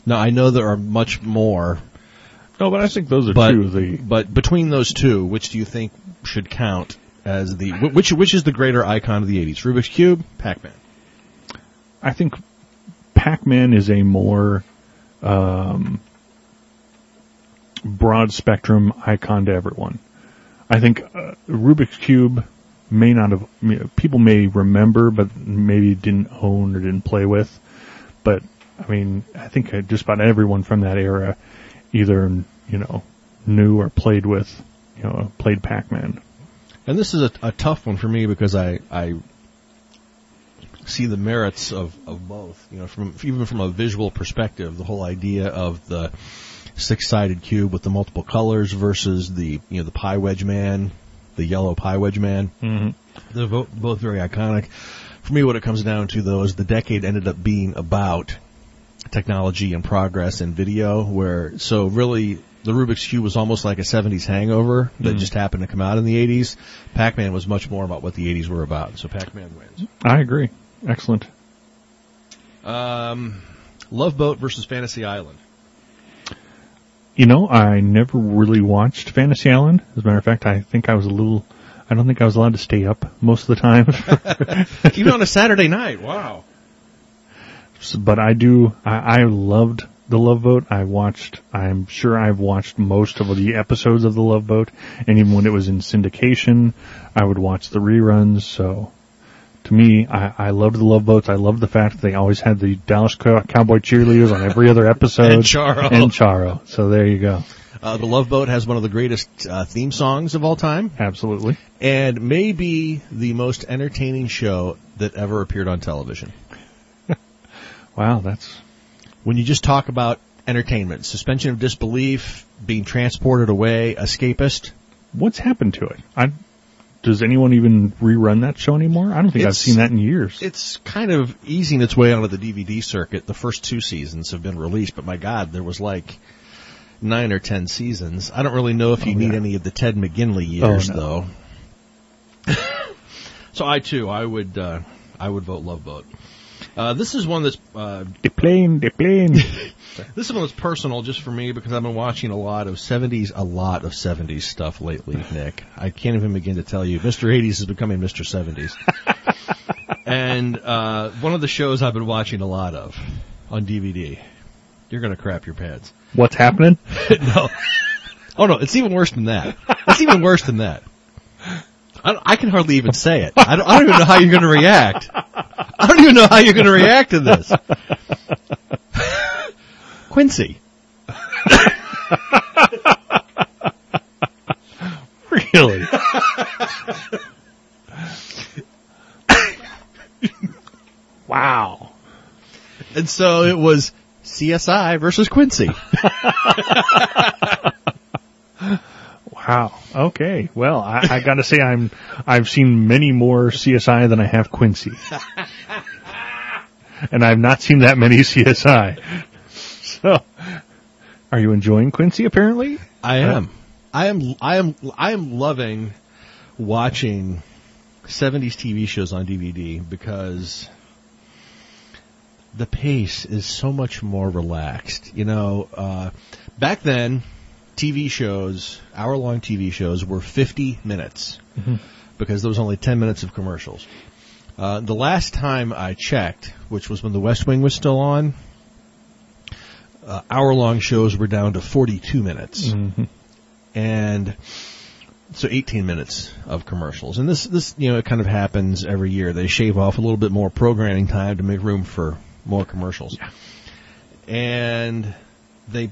Now, I know there are much more, No, but I think those are but two of the but between those two, which do you think should count as the which which is the greater icon of the '80s? Rubik's cube, Pac-Man. I think Pac-Man is a more um, broad spectrum icon to everyone. I think uh, Rubik's Cube may not have people may remember, but maybe didn't own or didn't play with. But I mean, I think uh, just about everyone from that era either you know knew or played with you know played Pac-Man. And this is a, a tough one for me because I I see the merits of, of both. You know, from even from a visual perspective, the whole idea of the six-sided cube with the multiple colors versus the you know the pie wedge man, the yellow pie wedge man. Mm-hmm. They're both, both very iconic. For me, what it comes down to though is the decade ended up being about technology and progress in video where, so really the Rubik's Cube was almost like a 70s hangover that Mhm. just happened to come out in the 80s. Pac-Man was much more about what the 80s were about. So Pac-Man wins. I agree. Excellent. Um, Love Boat versus Fantasy Island. You know, I never really watched Fantasy Island. As a matter of fact, I think I was a little. I don't think I was allowed to stay up most of the time. Even on a Saturday night. Wow. but I do. I, I loved the Love Boat. I watched. I'm sure I've watched most of the episodes of the Love Boat, and even when it was in syndication, I would watch the reruns. So, to me, I, I loved the Love Boats. I loved the fact that they always had the Dallas Cowboy cheerleaders on every other episode. And Charo. And Charo. So there you go. Uh, the Love Boat has one of the greatest uh, theme songs of all time Absolutely. and may be the most entertaining show that ever appeared on television. Wow, that's when you just talk about entertainment, suspension of disbelief, being transported away, escapist. what's happened to it. I does anyone even rerun that show anymore? I don't think I've seen that in years. It's kind of easing its way onto the DVD circuit. The first two seasons have been released, but my God, there was like nine or ten seasons. I don't really know if you Oh, need yeah. any of the Ted McGinley years, Oh, though. so I too, I would, uh, I would vote Love Boat. Uh, this is one that's uh, the plane, the plane. This one was personal just for me because I've been watching a lot of 70s, a lot of 70s stuff lately, Nick. I can't even begin to tell you. Mr. 80s is becoming Mr. 70s. and, uh, one of the shows I've been watching a lot of on DVD. You're gonna crap your pants. What's happening? no. Oh no, it's even worse than that. It's even worse than that. I, I can hardly even say it. I don't, I don't even know how you're gonna react. I don't even know how you're gonna react to this. Quincy. Really? wow. And so it was CSI versus Quincy. Wow. Okay. Well, I, I gotta say I'm, I've seen many more CSI than I have Quincy. and I've not seen that many CSI. So, are you enjoying Quincy apparently? I am. I am. I am. I am loving watching '70s TV shows on DVD because the pace is so much more relaxed. You know, uh, back then, TV shows, hour-long TV shows, were 50 minutes because there was only 10 minutes of commercials. Uh, the last time I checked, which was when The West Wing was still on, uh, hour-long shows were down to 42 minutes, hmm and so 18 minutes of commercials. And this, this, you know, it kind of happens every year. They shave off a little bit more programming time to make room for more commercials. And they,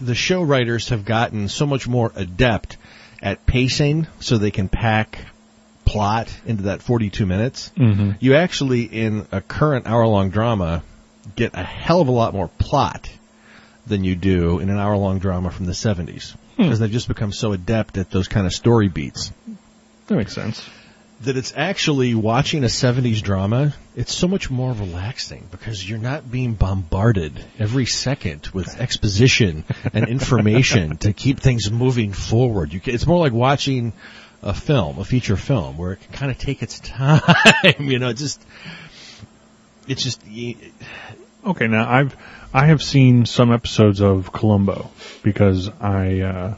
the show writers have gotten so much more adept at pacing so they can pack plot into that 42 minutes. hmm You actually, in a current hour long drama, get a hell of a lot more plot than you do in an hour long drama from the 70s. Because they've just become so adept at those kind of story beats That makes sense. That it's actually watching a 70s drama, it's so much more relaxing because you're not being bombarded every second with exposition and information to keep things moving forward. Can, it's more like watching a film, a feature film, where it can kind of take its time. you know, just it's just Okay, now I've I have seen some episodes of Columbo because I uh,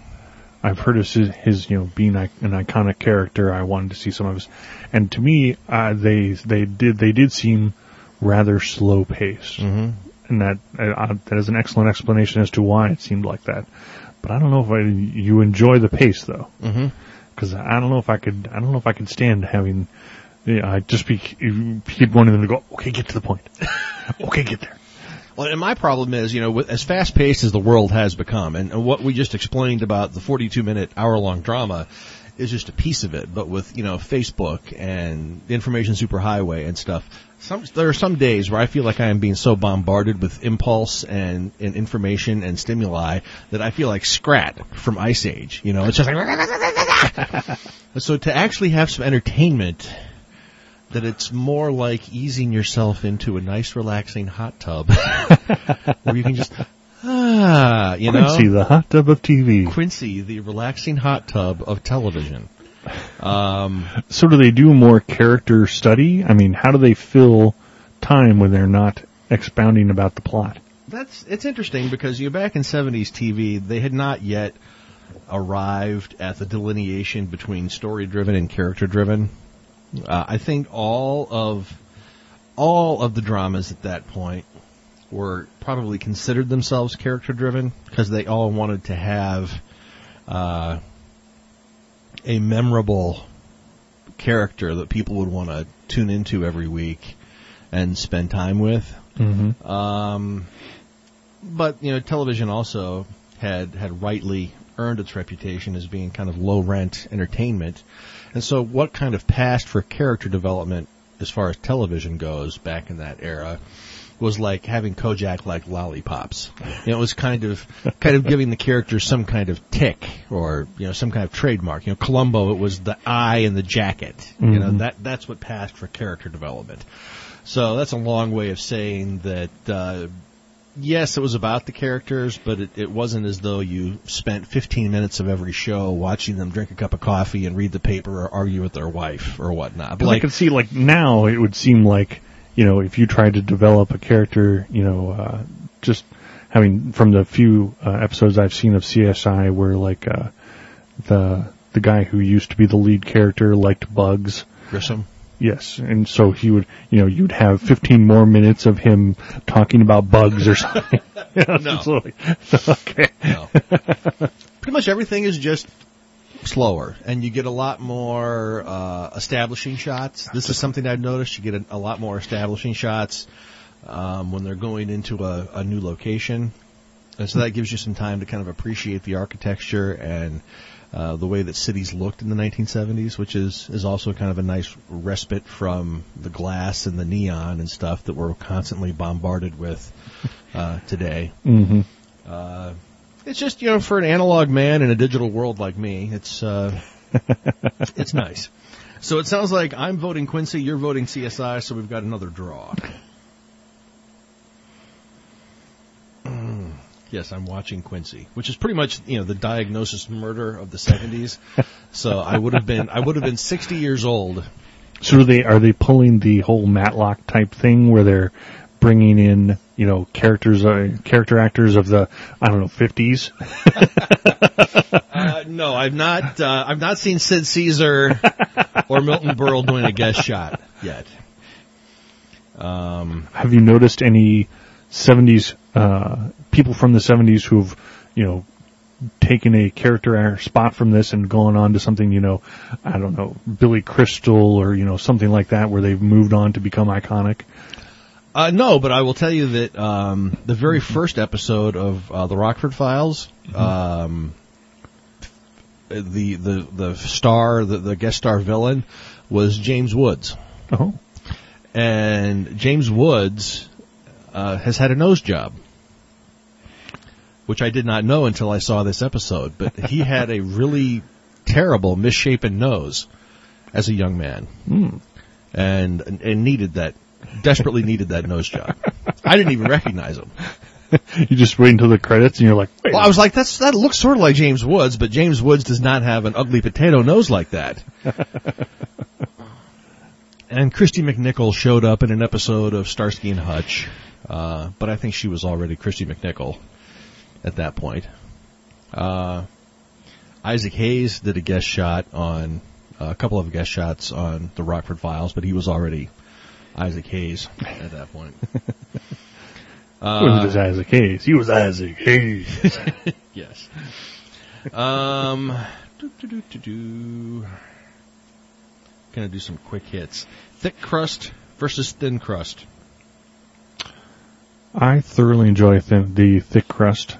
I've heard of his, his you know being an iconic character. I wanted to see some of his, and to me uh, they they did they did seem rather slow paced, Mhm. and that uh, that is an excellent explanation as to why it seemed like that. But I don't know if I, you enjoy the pace though, Mhm. because I don't know if I could I don't know if I could stand having. Yeah, I'd just be keep wanting them to go. Okay, get to the point. okay, get there. Well, and my problem is, you know, with, as fast paced as the world has become, and, and what we just explained about the 42 minute hour long drama is just a piece of it. But with, you know, Facebook and the information superhighway and stuff, some, there are some days where I feel like I am being so bombarded with impulse and, and information and stimuli that I feel like Scrat from Ice Age. You know, it's just like, so to actually have some entertainment that it's more like easing yourself into a nice relaxing hot tub where you can just ah you know Quincy, the hot tub of TV. Quincy the relaxing hot tub of television um So do they do more character study? I mean, how do they fill time when they're not expounding about the plot? that's it's interesting because you know back in 70s TV they had not yet arrived at the delineation between story driven and character driven uh, I think all of all of the dramas at that point were probably considered themselves character driven because they all wanted to have uh, a memorable character that people would want to tune into every week and spend time with. Mm-hmm. Um, but you know, television also had had rightly earned its reputation as being kind of low rent entertainment, and so what kind of passed for character development as far as television goes back in that era was like having Kojak like lollipops. You know, it was kind of kind of giving the characters some kind of tick or you know some kind of trademark. You know, Columbo it was the eye and the jacket. You know Mhm. that that's what passed for character development. So that's a long way of saying that. Uh, yes, it was about the characters, but it, it wasn't as though you spent 15 minutes of every show watching them drink a cup of coffee and read the paper or argue with their wife or whatnot. But Because I like, could see, like now, it would seem like you know, if you tried to develop a character, you know, uh, just having from the few uh, episodes I've seen of CSI, where like uh, the the guy who used to be the lead character liked bugs. Grissom. Yes, and so he would, you know, you'd have 15 more minutes of him talking about bugs or something. No. So, okay. No. Pretty much everything is just slower, and you get a lot more uh, establishing shots. This is something I've noticed. You get a, a lot more establishing shots um, when they're going into a, a new location, and so that gives you some time to kind of appreciate the architecture and uh, the way that cities looked in the 1970s, which is is also kind of a nice respite from the glass and the neon and stuff that we're constantly bombarded with uh, today. hmm Uh, it's just you know for an analog man in a digital world like me, it's uh, it's nice. So it sounds like I'm voting Quincy, you're voting CSI, so we've got another draw. Mm, yes, I'm watching Quincy, which is pretty much you know the diagnosis murder of the 70s. so I would have been I would have been 60 years old. So are they are they pulling the whole Matlock type thing where they're bringing in you know characters uh, character actors of the I don't know 50s? Uh, no, I've not uh, I've not seen Sid Caesar or Milton Berle doing a guest shot yet. Um, Have you noticed any 70s, uh, people from the 70s who've, you know, taken a character or spot from this and gone on to something, you know, I don't know, Billy Crystal or, you know, something like that where they've moved on to become iconic? Uh, no, but I will tell you that um, the very first episode of uh, the Rockford Files, um, the the the star, the, the guest star villain, was James Woods, Oh. and James Woods uh, has had a nose job, which I did not know until I saw this episode. But he had a really terrible, misshapen nose as a young man, and and needed that desperately needed that nose job. I didn't even recognize him. You just wait until the credits and you're like, wait, Well, I was like, that's that looks sort of like James Woods, but James Woods does not have an ugly potato nose like that. and Kristy McNichol showed up in an episode of Starsky and Hutch, uh, but I think she was already Kristy McNichol at that point. Uh, Isaac Hayes did a guest shot on a couple of guest shots on the Rockford Files, but he was already Isaac Hayes at that point. it was just Isaac Hayes. He was Isaac Hayes. Yes. Um, do, do, do, do, do. Gonna do some quick hits. Thick crust versus thin crust. I thoroughly enjoy thin, the thick crust.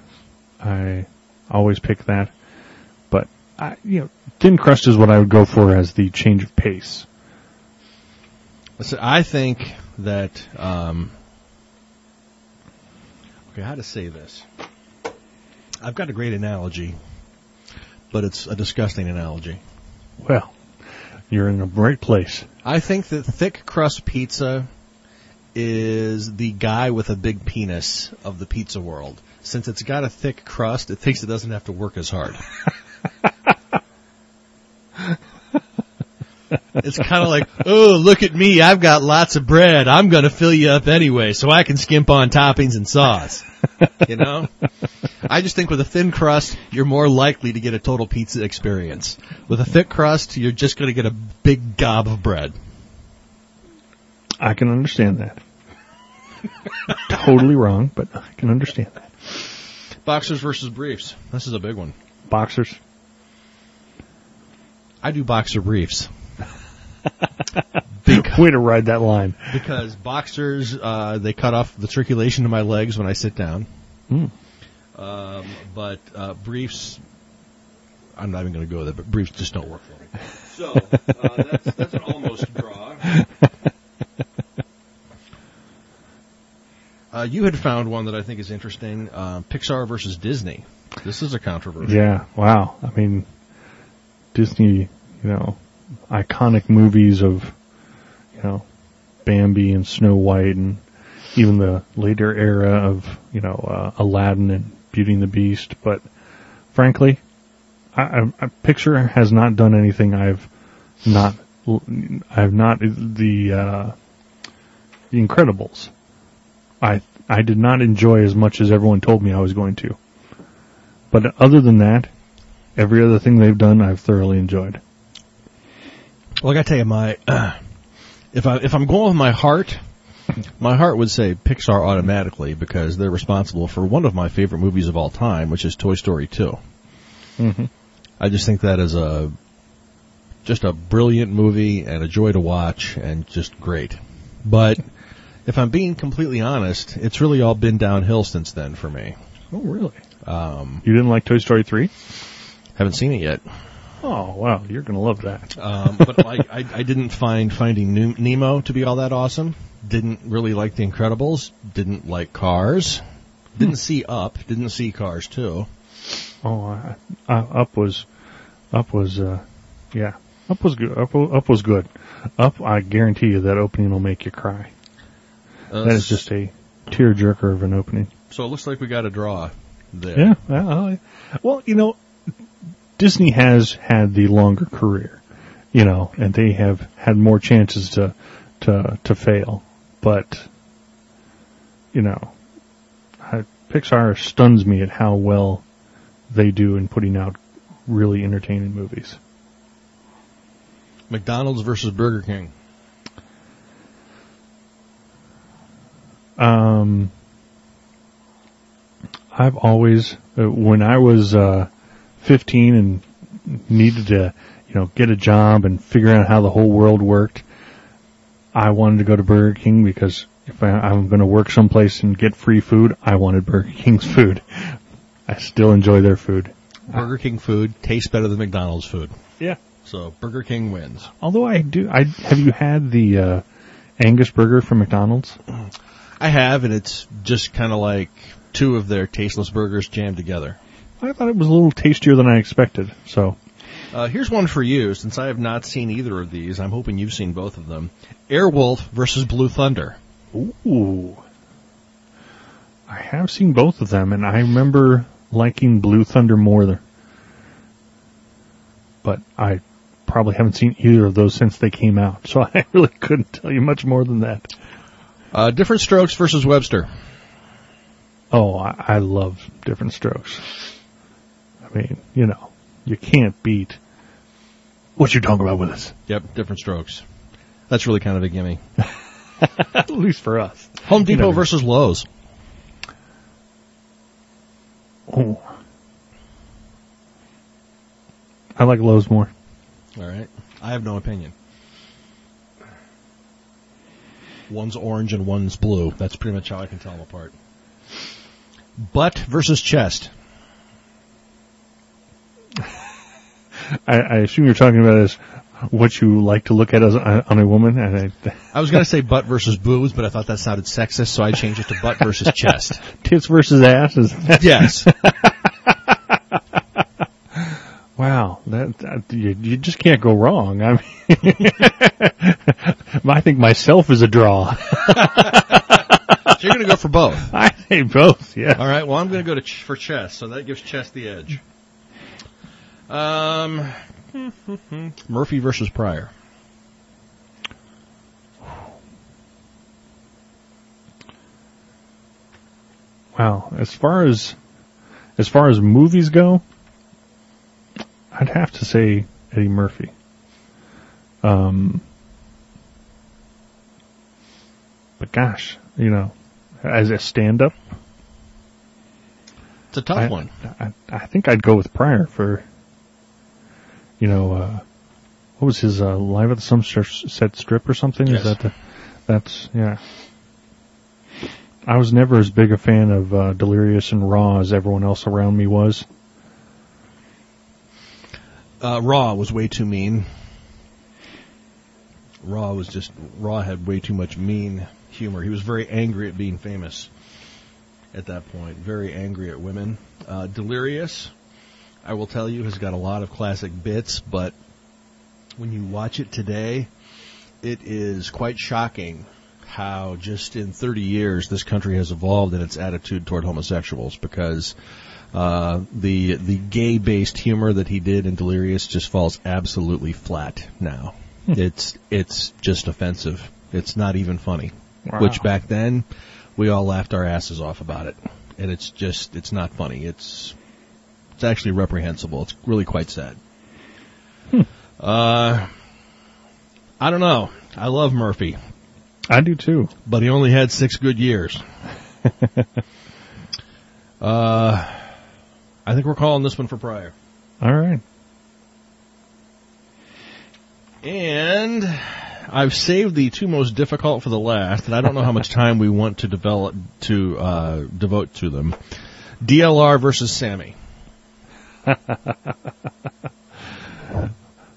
I always pick that. But, I, you know, thin crust is what I would go for as the change of pace. Listen, I think that, um, okay, how to say this? I've got a great analogy, but it's a disgusting analogy. Well, you're in the right place. I think that thick crust pizza is the guy with a big penis of the pizza world. Since it's got a thick crust, it thinks it doesn't have to work as hard. it's kind of like, oh, look at me, I've got lots of bread. I'm going to fill you up anyway, so I can skimp on toppings and sauce. You know? I just think with a thin crust, you're more likely to get a total pizza experience. With a thick crust, you're just going to get a big gob of bread. I can understand that. totally wrong, but I can understand that. Boxers versus briefs. This is a big one. Boxers. I do boxer briefs Way to ride that line. because boxers uh, they cut off the circulation to my legs when I sit down. Hmm. Um, but uh, briefs, I'm not even going to go there. But briefs just don't work for me. So uh, that's that's an almost draw. Uh, you had found one that I think is interesting: uh, Pixar versus Disney. This is a controversy. Yeah, wow. I mean, Disney, you know, iconic movies of, you know, Bambi and Snow White and even the later era of, you know, uh, Aladdin and Beauty and the Beast. But frankly, I, I, I Pixar has not done anything I've not, I've not, the, uh, The Incredibles. I, I did not enjoy as much as everyone told me I was going to. But other than that, every other thing they've done, I've thoroughly enjoyed. Well, I gotta tell you, my if I if I'm going with my heart, my heart would say Pixar automatically because they're responsible for one of my favorite movies of all time, which is Toy Story 2 Mm-hmm. I just think that is a just a brilliant movie and a joy to watch and just great. But if I'm being completely honest, it's really all been downhill since then for me. Oh, really? Um, You didn't like Toy Story 3? haven't seen it yet. Oh, wow. You're going to love that. Um, but like, I, I didn't find Finding Nemo to be all that awesome. Didn't really like The Incredibles. Didn't like Cars. Didn't see Up. Didn't see Cars too. Oh, uh, uh, Up was, Up was, uh, yeah. Up was good. Up, Up was good. Up, I guarantee you that opening will make you cry. Uh, That is just a tearjerker of an opening. so. It looks like we got a draw there. Yeah. Well, well, you know, Disney has had the longer career, you know, and they have had more chances to to to fail. But you know, I, Pixar stuns me at how well they do in putting out really entertaining movies. McDonald's versus Burger King. Um, I've always, uh, when I was uh, 15 and needed to, you know, get a job and figure out how the whole world worked, I wanted to go to Burger King because if I, I'm going to work someplace and get free food, I wanted Burger King's food. I still enjoy their food. Burger King food tastes better than McDonald's food. Yeah. So Burger King wins. Although I do, I have you had the uh, Angus burger from McDonald's? I have, and it's just kind of like two of their tasteless burgers jammed together. I thought it was a little tastier than I expected. So Uh, here's one for you, since I have not seen either of these. I'm hoping you've seen both of them. Airwolf versus Blue Thunder. Ooh. I have seen both of them, and I remember liking Blue Thunder more. Than, but I probably haven't seen either of those since they came out, so I really couldn't tell you much more than that. Uh, Diff'rent Strokes versus Webster. Oh, I, I love Diff'rent Strokes. I mean, you know, you can't beat what you're talking about with us. Yep, Diff'rent Strokes. That's really kind of a gimme. At least for us. Home Depot know. versus Lowe's. Oh. I like Lowe's more. All right. I have no opinion. One's orange and one's blue. That's pretty much how I can tell them apart. Butt versus chest. I, I assume you're talking about is what you like to look at as on a woman, and I, I was going to say butt versus boobs, but I thought that sounded sexist, so I changed it to butt versus chest. tits versus asses. Yes. wow. That, that you, you just can't go wrong. I mean, I think myself is a draw. So you're going to go for both. I say both. Yeah. All right. Well, I'm going to go to ch- for chess, so that gives chess the edge. Um, Murphy versus Pryor. Wow. As far as as far as movies go, I'd have to say Eddie Murphy. Um, but gosh, you know, as a stand-up, It's a tough I, one. I, I think I'd go with Pryor for, you know, uh, what was his uh, live at the Sunset Set Strip or something? Yes. Is that the? That's yeah. I was never as big a fan of uh, Delirious and Raw as everyone else around me was. Uh, Raw was way too mean. Raw was just Raw had way too much mean humor. He was very angry at being famous at that point. Very angry at women. Uh, Delirious, I will tell you, has got a lot of classic bits, but when you watch it today, it is quite shocking how just in 30 years this country has evolved in its attitude toward homosexuals because uh, the the gay based humor that he did in Delirious just falls absolutely flat now. It's it's just offensive. It's not even funny. Wow. Which back then we all laughed our asses off about it, and it's just it's not funny. It's it's actually reprehensible. It's really quite sad. Uh, I don't know. I love Murphy, I do too. but he only had six good years. uh, I think we're calling this one for Pryor. All right. And I've saved the two most difficult for the last, and I don't know how much time we want to develop to uh, devote to them. DLR versus Sammy.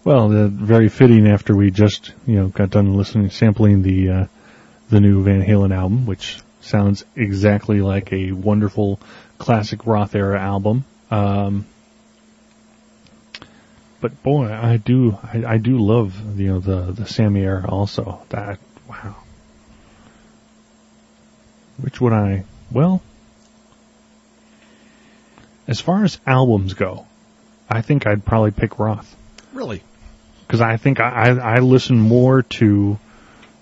Well, uh, very fitting after we just you know got done listening, sampling the uh, the new Van Halen album, which sounds exactly like a wonderful classic Roth era album. Um, but boy, I do I, I do love you know the the Sammy era also. That wow. Which would I? Well, as far as albums go, I think I'd probably pick Roth Really? because I think I, I I listen more to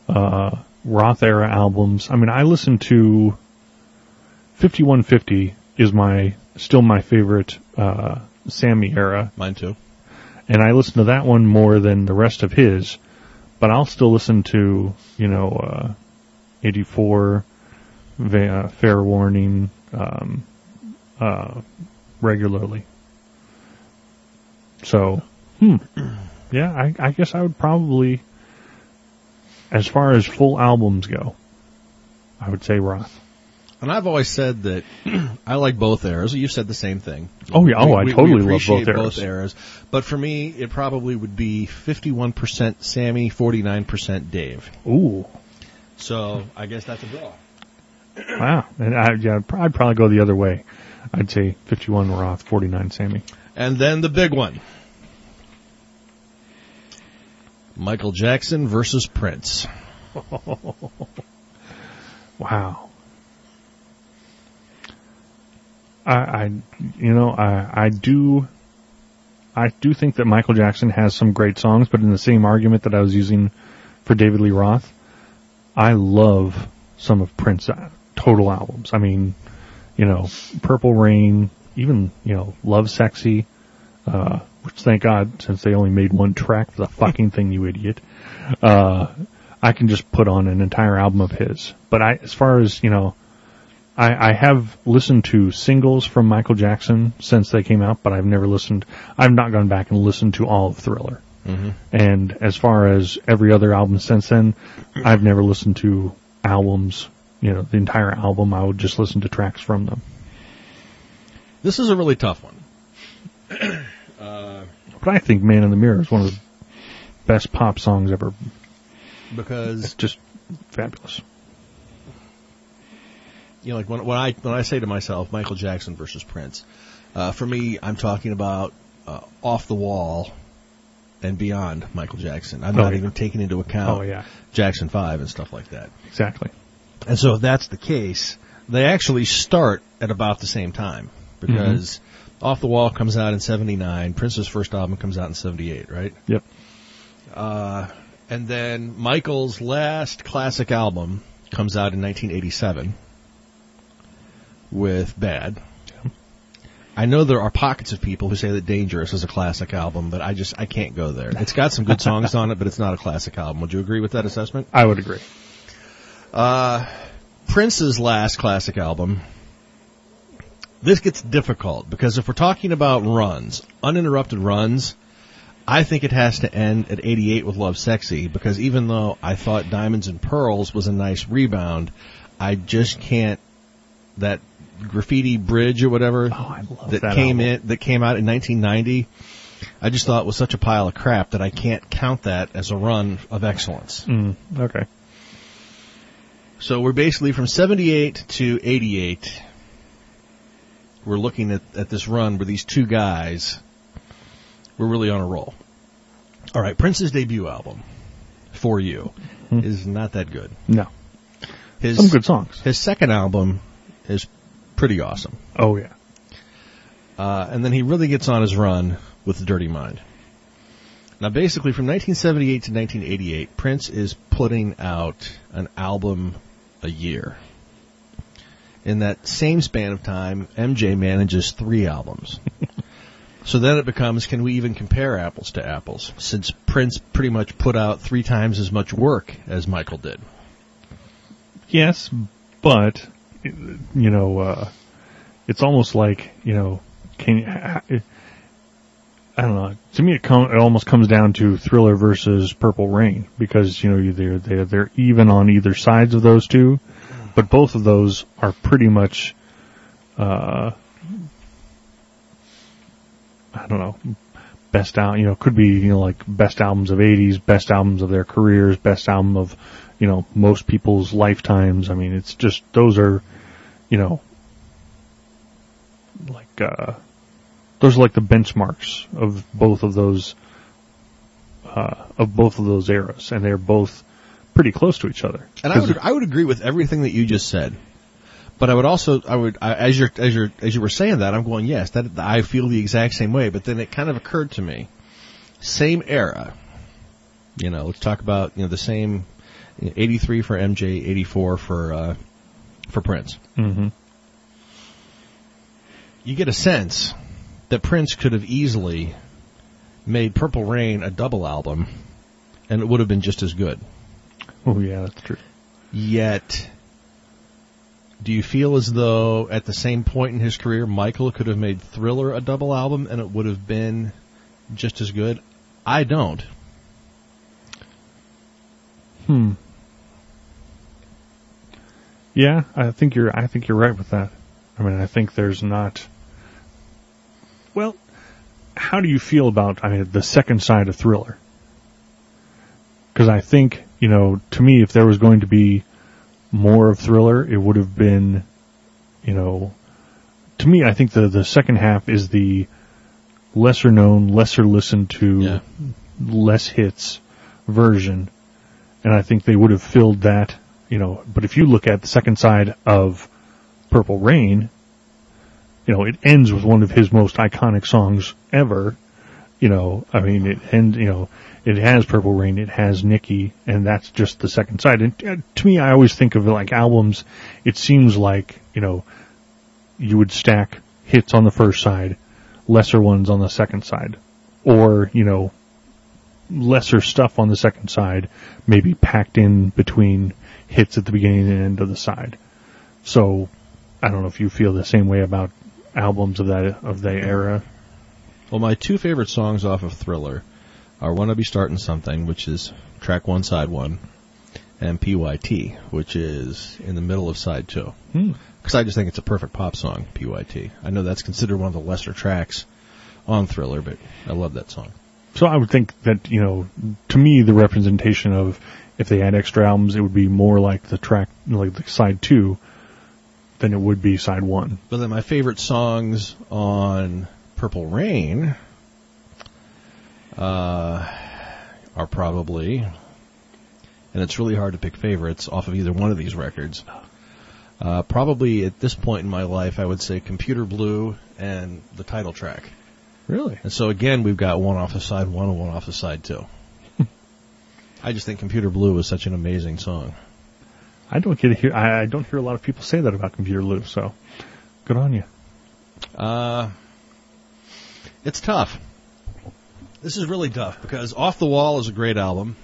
uh, Roth era albums. I mean, I listen to 5150 is my still my favorite uh, Sammy era, Mine too. And I listen to that one more than the rest of his, but I'll still listen to you know uh, 84, Va- uh, Fair Warning um, uh, regularly. So, hmm, yeah, I, I guess I would probably, as far as full albums go, I would say Roth. And I've always said that I like both eras. You've said the same thing. Oh, yeah. Oh, I totally love both eras. both eras. But for me, it probably would be 51% Sammy, 49% Dave. Ooh, So I guess that's a draw. wow. And I, yeah, I'd I'd probably go the other way. I'd say 51 Roth, 49 Sammy. And then the big one. Michael Jackson versus Prince. Wow. I, I, you know, I, I do, I do think that Michael Jackson has some great songs, but in the same argument that I was using for David Lee Roth, I love some of Prince's total albums. I mean, you know, Purple Rain, even, you know, Lovesexy, uh, which thank God, since they only made one track for the fucking thing, you idiot. Uh, I can just put on an entire album of his. But I, as far as, you know, I, I have listened to singles from Michael Jackson since they came out, but I've never listened, I've not gone back and listened to all of Thriller. Mm-hmm. And as far as every other album since then, I've never listened to albums, you know, the entire album. I would just listen to tracks from them. This is a really tough one. Uh, but I think Man in the Mirror is one of the best pop songs ever. Because It's Just fabulous. You know, like when, when I when I say to myself, Michael Jackson versus Prince, uh, for me, I'm talking about uh, off the wall and beyond Michael Jackson. I'm Oh, not yeah. even taking into account Oh yeah, Jackson Five and stuff like that. exactly. And so, if that's the case, they actually start at about the same time because Off the Wall comes out in '79. Prince's first album comes out in '78, right? Yep. And then Michael's last classic album comes out in 1987 with Bad. I know there are pockets of people who say that Dangerous is a classic album, but I just I can't go there. It's got some good songs on it, but it's not a classic album. Would you agree with that assessment? I would agree. Uh, Prince's last classic album. This gets difficult because if we're talking about runs, uninterrupted runs, I think it has to end at 88 with Lovesexy because even though I thought Diamonds and Pearls was a nice rebound, I just can't that graffiti bridge or whatever Oh, that, that came album. in that came out in 1990. I just thought was such a pile of crap that I can't count that as a run of excellence. Mm, okay. So we're basically from 78 to 88. We're looking at, at this run where these two guys were really on a roll. All right, Prince's debut album, For You, is not that good. No, His, some good songs. his second album is pretty awesome. Oh yeah. Uh, and then he really gets on his run with Dirty Mind. Now, basically, from 1978 to 1988, Prince is putting out an album a year. In that same span of time, MJ manages three albums. so then it becomes, can we even compare apples to apples? Since Prince pretty much put out three times as much work as Michael did. Yes, but you know, uh, it's almost like you know, can I don't know. To me, it, com- it almost comes down to Thriller versus Purple Rain because you know they're they're they're even on either sides of those two, but both of those are pretty much, uh, I don't know, best out. You know, could be you know like best albums of '80s, best albums of their careers, best album of you know most people's lifetimes. I mean, it's just those are, you know, like uh, those are like the benchmarks of both of those uh, of both of those eras, and they're both pretty close to each other. And I would I would agree with everything that you just said. But I would also I would I, as you as you as you were saying that I'm going yes that I feel the exact same way. But then it kind of occurred to me, same era. You know, let's talk about you know the same, 83 for MJ, 84 for uh, for Prince. hmm You get a sense that Prince could have easily made Purple Rain a double album, and it would have been just as good. Oh yeah, that's true. Yet, do you feel as though at the same point in his career, Michael could have made Thriller a double album and it would have been just as good? I don't. Hmm. Yeah, I think you're. I think you're right with that. I mean, I think there's not. Well, how do you feel about? I mean, the second side of Thriller. Because I think you know, to me, if there was going to be more of Thriller, it would have been, you know, to me, I think the the second half is the lesser known, lesser listened to, Yeah. less hits version, and I think they would have filled that, you know. But if you look at the second side of Purple Rain, you know, it ends with one of his most iconic songs ever. You know, I mean, it ends, you know, it has Purple Rain, it has Nikki, and that's just the second side. And uh, to me, I always think of it like albums. It seems like, you know, you would stack hits on the first side, lesser ones on the second side, or, you know, lesser stuff on the second side, maybe packed in between hits at the beginning and end of the side. So, I don't know if you feel the same way about albums of that of that era. Well, my two favorite songs off of Thriller are "Wanna Be Starting Something," which is track one, side one, and "PYT," which is in the middle of side two. Hmm. Because I just think it's a perfect pop song, "PYT." I know that's considered one of the lesser tracks on Thriller, but I love that song. So I would think that you know, to me, the representation of if they had extra albums, it would be more like the track, like the side two, than it would be side one. But then my favorite songs on Purple Rain uh, are probably, and it's really hard to pick favorites off of either one of these records. Uh, probably at this point in my life, I would say Computer Blue and the title track. Really? And so again, we've got one off the side one and one off the side two. I just think Computer Blue is such an amazing song. I don't get to hear. I, don't hear a lot of people say that about Computer Blue. So, good on you. Uh, it's tough. This is really tough because Off the Wall is a great album.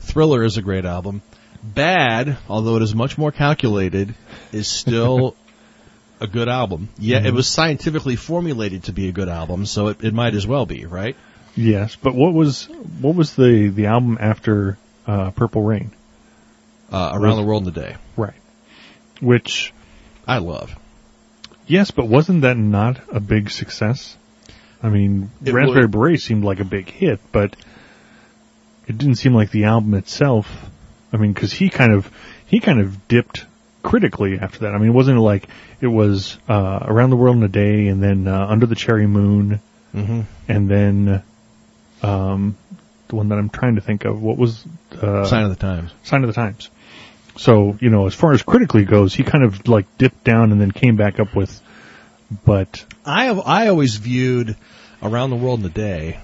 Thriller is a great album. Bad, although it is much more calculated, is still a good album. Yeah, it was scientifically formulated to be a good album, so it, it might as well be, right? Yes, but what was what was the the album after uh, Purple Rain? Uh, Around the World in a Day. Right. Which I love. yes, but wasn't that not a big success? I mean, It Raspberry would- Beret seemed like a big hit, but it didn't seem like the album itself. I mean, because he kind of he kind of dipped critically after that. I mean, wasn't it like it was uh, Around the World in a Day, and then uh, Under the Cherry Moon, Mm-hmm. and then um, the one that I'm trying to think of. What was uh, Sign of the Times. Sign of the Times. So, you know, as far as critically goes, he kind of like dipped down and then came back up with, but I have I always viewed Around the World in a Day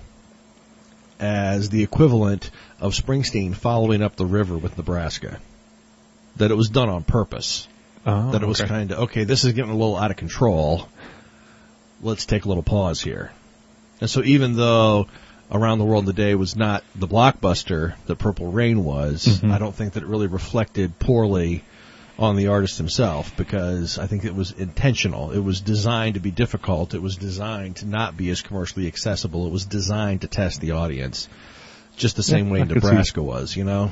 as the equivalent of Springsteen following up the river with Nebraska. That it was done on purpose. uh, that it was okay. kind of okay. This is getting a little out of control. Let's take a little pause here. And so, even though Around the World in a Day was not the blockbuster that Purple Rain was, Mhm. I don't think that it really reflected poorly on the artist himself because I think it was intentional. It was designed to be difficult. It was designed to not be as commercially accessible. It was designed to test the audience, just the same Yeah, way I could see- Nebraska was. You know.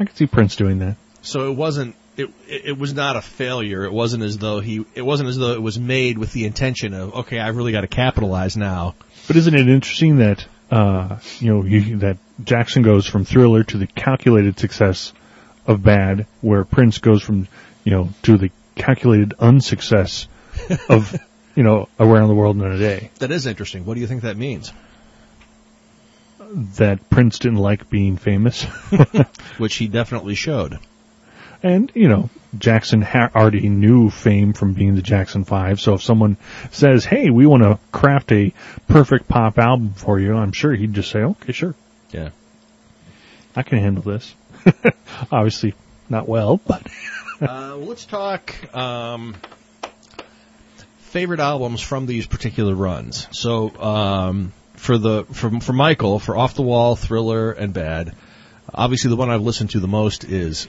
I could see Prince doing that. So it wasn't. It it was not a failure. It wasn't as though he. It wasn't as though it was made with the intention of okay, I've really got to capitalize now. But isn't it interesting that, uh, you know, you, that Jackson goes from Thriller to the calculated success of Bad, where Prince goes from, you know, to the calculated unsuccess of, you know, Around the World in a Day. That is interesting. What do you think that means? That Prince didn't like being famous. Which he definitely showed. And, you know, Jackson ha- already knew fame from being the Jackson 5, so if someone says, hey, we want to craft a perfect pop album for you, I'm sure he'd just say, okay, sure, Yeah. I can handle this. Obviously, not well, but uh, well, let's talk um, favorite albums from these particular runs. So um, for the for for Michael for Off the Wall, Thriller, and Bad. Obviously, the one I've listened to the most is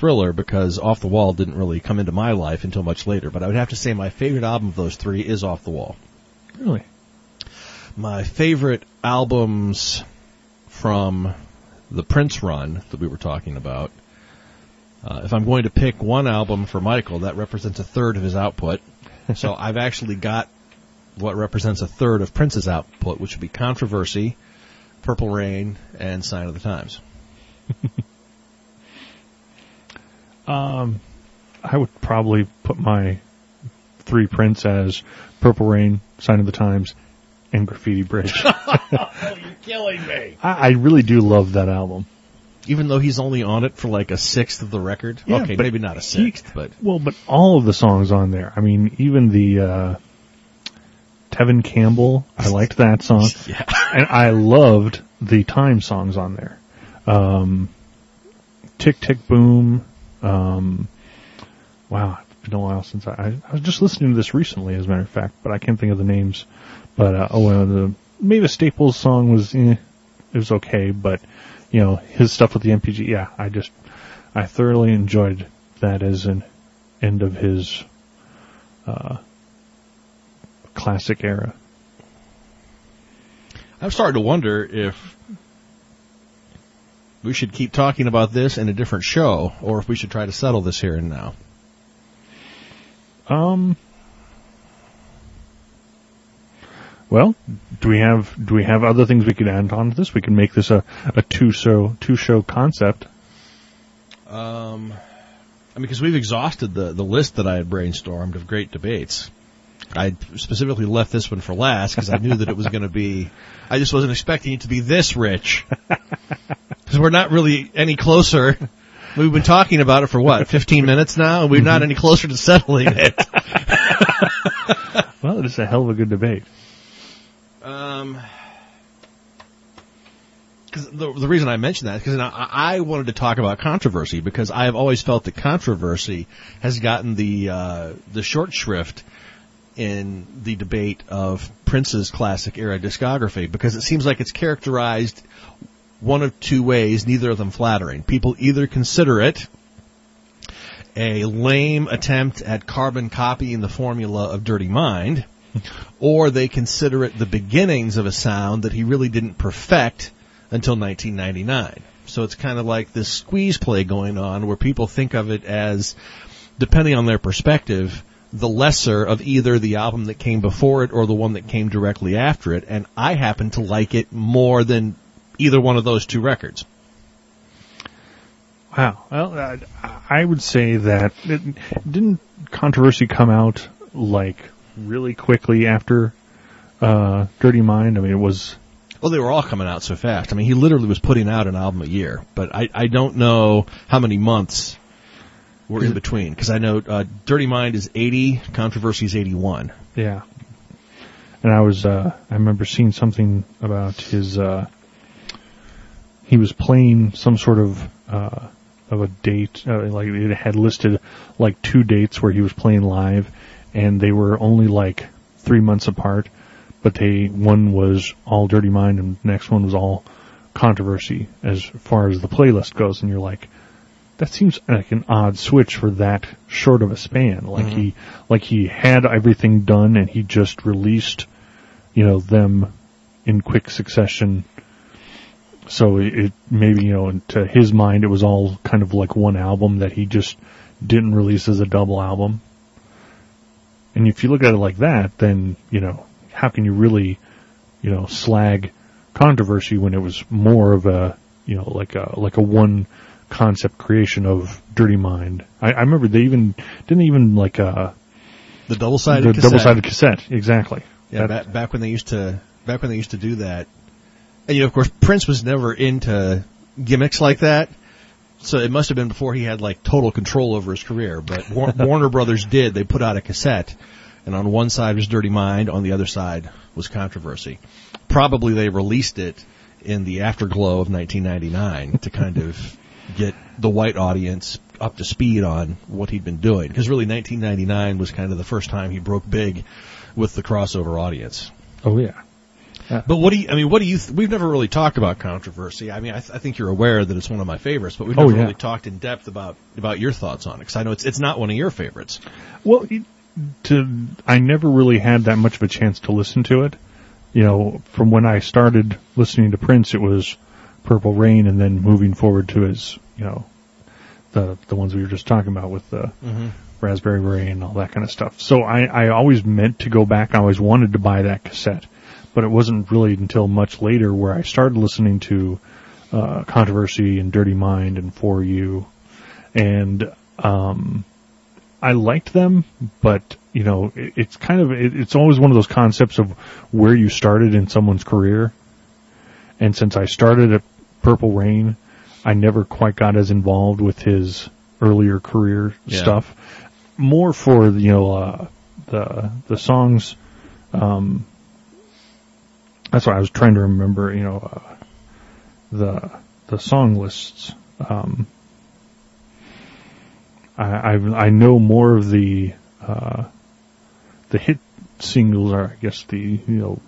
Thriller because Off the Wall didn't really come into my life until much later. But I would have to say my favorite album of those three is Off the Wall. Really? My favorite albums from the Prince run that we were talking about. Uh, if I'm going to pick one album for Michael, that represents a third of his output. so I've actually got what represents a third of Prince's output, which would be Controversy, Purple Rain, and Sign of the Times. um, I would probably put my three Prince as Purple Rain, Sign of the Times, and Graffiti Bridge. oh, you're killing me. I, I really do love that album. Even though he's only on it for like a sixth of the record. Yeah, okay, maybe not a sixth, he- but Well, but all of the songs on there. I mean, even the uh, Tevin Campbell. I liked that song, yeah. and I loved the Time songs on there. Um, Tick Tick Boom. Um, wow, it's been a while since I, I. I was just listening to this recently, as a matter of fact, but I can't think of the names. But uh, oh, uh, the the Staples song was eh, it was okay, but you know his stuff with the NPG. Yeah, I just I thoroughly enjoyed that as an end of his uh, classic era. I'm starting to wonder if we should keep talking about this in a different show, or if we should try to settle this here and now. Um. Well, do we have do we have other things we could add on to this? We can make this a, a two show two show concept. Um, I mean, because we've exhausted the the list that I had brainstormed of great debates. I specifically left this one for last because I knew that it was going to be. I just wasn't expecting it to be this rich because we're not really any closer. We've been talking about it for what, 15 minutes now, and we're not any closer to settling it. Well, it's a hell of a good debate. Um, because the, the reason I mentioned that is because I, I wanted to talk about controversy because I have always felt that controversy has gotten the uh, the short shrift in the debate of Prince's classic era discography because it seems like it's characterized one of two ways, neither of them flattering. People either consider it a lame attempt at carbon copying the formula of Dirty Mind, or they consider it the beginnings of a sound that he really didn't perfect until 1999. So it's kind of like this squeeze play going on where people think of it as, depending on their perspective, the lesser of either the album that came before it or the one that came directly after it. And I happen to like it more than either one of those two records. Wow. Well, uh, I would say that it, didn't controversy come out like really quickly after uh, Dirty Mind. I mean, it was Well, they were all coming out so fast. I mean, he literally was putting out an album a year, but I, I don't know how many months were in between because I know uh, Dirty Mind is 80, Controversy is 81. Yeah. And I was, uh, I remember seeing something about his, uh, he was playing some sort of, uh, of a date, uh, like it had listed like two dates where he was playing live and they were only like three months apart, but they, one was all Dirty Mind and the next one was all controversy as far as the playlist goes and you're like, that seems like an odd switch for that short of a span. Like Mhm. he, like he had everything done and he just released, you know, them in quick succession. So it, it maybe, you know, to his mind, it was all kind of like one album that he just didn't release as a double album. And if you look at it like that, then, you know, how can you really, you know, slag controversy when it was more of a, you know, like a, like a one concept creation of Dirty Mind. I, I remember they even, didn't even like, uh, The double sided the cassette. double sided cassette. Exactly. Yeah, That- back, back when they used to back when they used to do that, and you know, of course, Prince was never into gimmicks like that. So it must have been before he had like total control over his career. But Warner Brothers did. They put out a cassette, and on one side was Dirty Mind, on the other side was Controversy. Probably they released it in the afterglow of 1999 to kind of get the white audience up to speed on what he'd been doing. Because really, 1999 was kind of the first time he broke big with the crossover audience. Oh yeah. But what do you? I mean, what do you? Th- we've never really talked about controversy. I mean, I, th- I think you're aware that it's one of my favorites, but we've Oh, never yeah. really talked in depth about about your thoughts on it because I know it's it's not one of your favorites. Well, it, to I never really had that much of a chance to listen to it. You know, from when I started listening to Prince, it was Purple Rain, and then moving forward to his, you know, the the ones we were just talking about with the mm-hmm. Raspberry Rain and all that kind of stuff. So I I always meant to go back. I always wanted to buy that cassette, but it wasn't really until much later where I started listening to uh, Controversy and Dirty Mind and For You, and um, I liked them, but you know, it, it's kind of it, it's always one of those concepts of where you started in someone's career. And since I started at Purple Rain, I never quite got as involved with his earlier career Yeah. stuff. More for you know uh, the the songs. Um, that's why I was trying to remember. You know uh, the the song lists. Um, I, I I know more of the uh, the hit singles are I guess the you know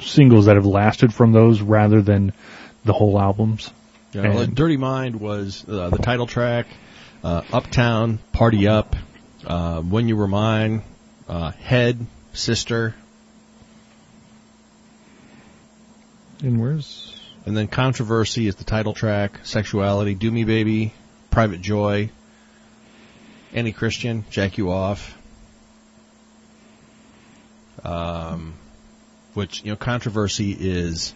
singles that have lasted from those rather than the whole albums. Know, And- Dirty Mind was uh, the title track. Uh, Uptown, Party Up, uh, When You Were Mine, uh, Head, Sister, And where's and then Controversy is the title track. Sexuality, Do Me Baby, Private Joy, Annie Christian, Jack You Off. Um, which you know, Controversy is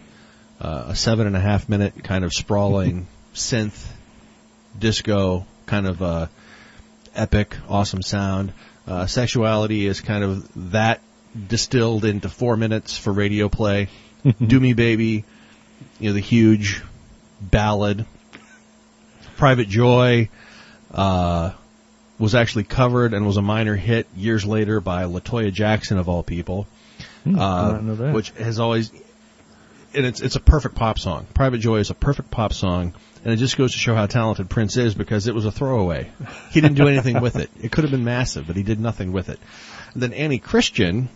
uh, a seven and a half minute kind of sprawling synth disco kind of uh, epic, awesome sound. Uh, sexuality is kind of that distilled into four minutes for radio play. Do Me Baby, you know, the huge ballad. Private Joy uh, was actually covered and was a minor hit years later by La Toya Jackson of all people, Hmm, uh, I didn't know that. which has always and it's it's a perfect pop song. Private Joy is a perfect pop song, and it just goes to show how talented Prince is because it was a throwaway. He didn't do anything with it. It could have been massive, but he did nothing with it. And then Annie Christian,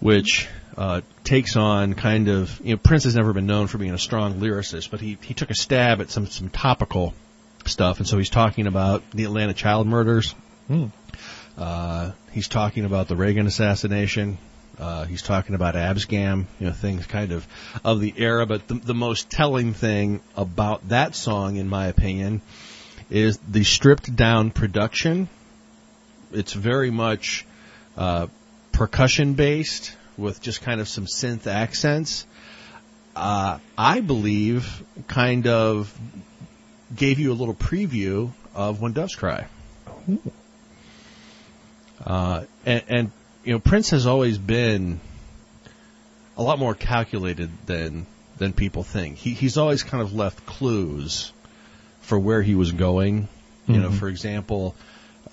which uh, takes on kind of you know Prince has never been known for being a strong lyricist, but he he took a stab at some some topical stuff, and so he's talking about the Atlanta child murders. Hmm. Uh, he's talking about the Reagan assassination. Uh, he's talking about Abscam, you know, things kind of of the era. But the, the most telling thing about that song, in my opinion, is the stripped down production. It's very much uh, percussion based with just kind of some synth accents. Uh, I believe kind of gave you a little preview of When Doves Cry. Uh, and, and you know, Prince has always been a lot more calculated than than people think. He he's always kind of left clues for where he was going. You know, Mhm. for example,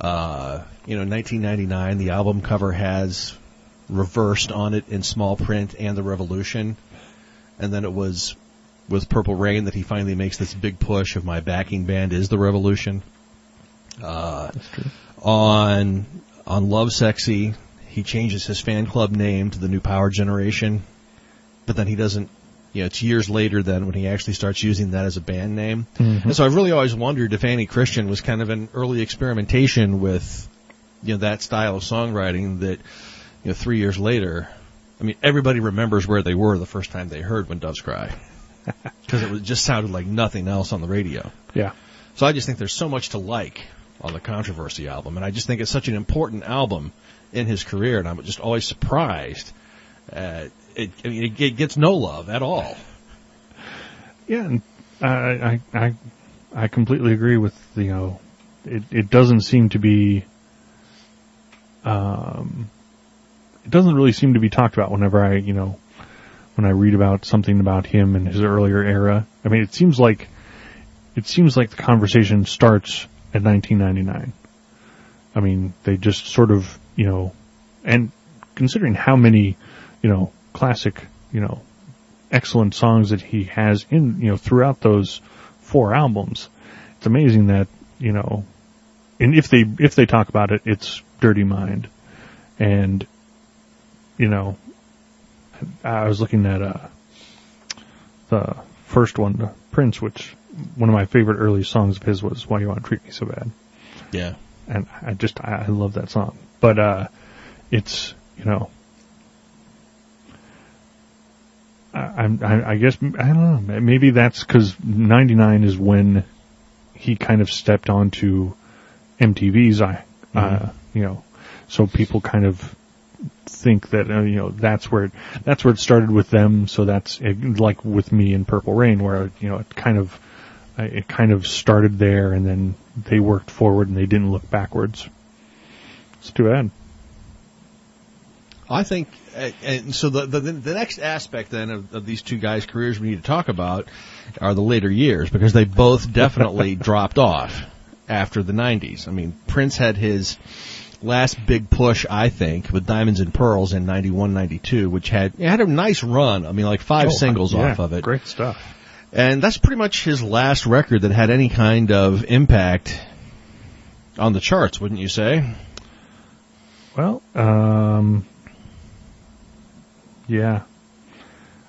uh, you know, 1999, the album cover has reversed on it in small print and the Revolution, and then it was with Purple Rain that he finally makes this big push of my backing band is the Revolution. Uh, on on Lovesexy, he changes his fan club name to the New Power Generation, but then he doesn't. You know, it's years later then when he actually starts using that as a band name. Mhm. And so I've really always wondered if Annie Christian was kind of an early experimentation with, you know, that style of songwriting that, you know, three years later, I mean, everybody remembers where they were the first time they heard When Doves Cry. Because it was, just sounded like nothing else on the radio. Yeah. So I just think there's so much to like on the Controversy album, and I just think it's such an important album in his career, and I'm just always surprised. Uh, it, I mean, it, it gets no love at all. Yeah, and I, I, I, I completely agree with you know, it, it doesn't seem to be, um, it doesn't really seem to be talked about whenever I, you know, when I read about something about him and his earlier era. I mean, it seems like, it seems like the conversation starts at 1999. I mean, they just sort of, you know, and considering how many, you know, classic, you know, excellent songs that he has in, you know, throughout those four albums, it's amazing that, you know, and if they, if they talk about it, it's Dirty Mind. And, you know, I was looking at uh, the first one, the Prince, which one of my favorite early songs of his was "Why You Want to Treat Me So Bad," Yeah. and I just I, I love that song. But uh, it's you know, I, I'm I, I guess I don't know. Maybe that's because '99 is when he kind of stepped onto MTV's eye. Uh, you know, so people kind of think that uh, you know that's where it, that's where it started with them. So that's uh, like with me in Purple Rain, where you know it kind of uh, it kind of started there, and then they worked forward and they didn't look backwards. It's too bad. I think, and so the, the the next aspect then of, of these two guys' careers we need to talk about are the later years because they both definitely dropped off after the '90s. I mean, Prince had his last big push, I think, with Diamonds and Pearls in '91, '92, which had it had a nice run. I mean, like five Oh, singles yeah, off of it, Great stuff. and that's pretty much his last record that had any kind of impact on the charts, wouldn't you say? Well, um, yeah.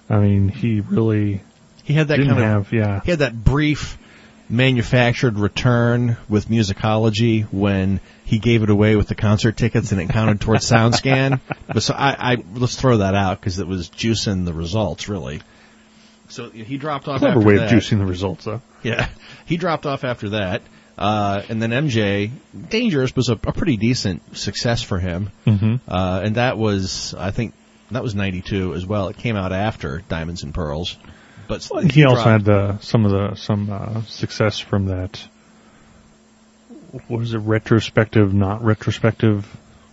I mean, he really He had that kind of have, yeah. He had that brief manufactured return with musicology when he gave it away with the concert tickets and it counted towards SoundScan. But so I, I let's throw that out because it was juicing the results really. So he dropped off. Clever after way that. of juicing the results, though. Yeah, he dropped off after that. Uh, and then MJ, Dangerous was a, a pretty decent success for him. Mm-hmm. Uh, and that was, I think, that was 92 as well. It came out after Diamonds and Pearls. But He also dropped- had the some of the some uh, success from that. What is it? Retrospective, not retrospective.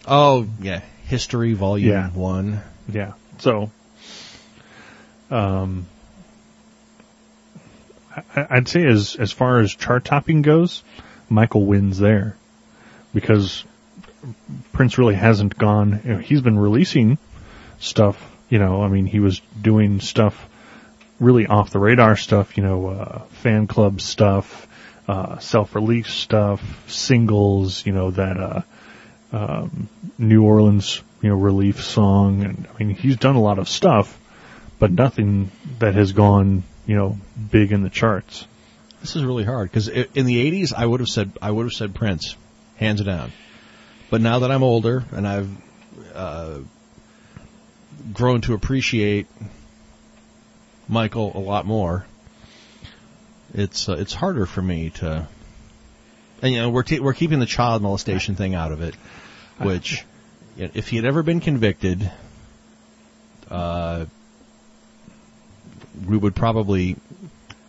Oh yeah, History Volume Yeah. One. Yeah. So, um, I, I'd say as as far as chart topping goes, Michael wins there because Prince really hasn't gone. You know, he's been releasing stuff. You know, I mean, he was doing stuff really off the radar stuff. You know, uh, fan club stuff, uh, self release stuff, singles. You know that. Uh, um, New Orleans, you know, relief song, and I mean, he's done a lot of stuff, but nothing that has gone, you know, big in the charts. This is really hard because in the '80s, I would have said I would have said Prince, hands down. But now that I'm older and I've uh, grown to appreciate Michael a lot more, it's uh, it's harder for me to. And you know, we're t- we're keeping the child molestation thing out of it, which, you know, if he had ever been convicted, uh, we would probably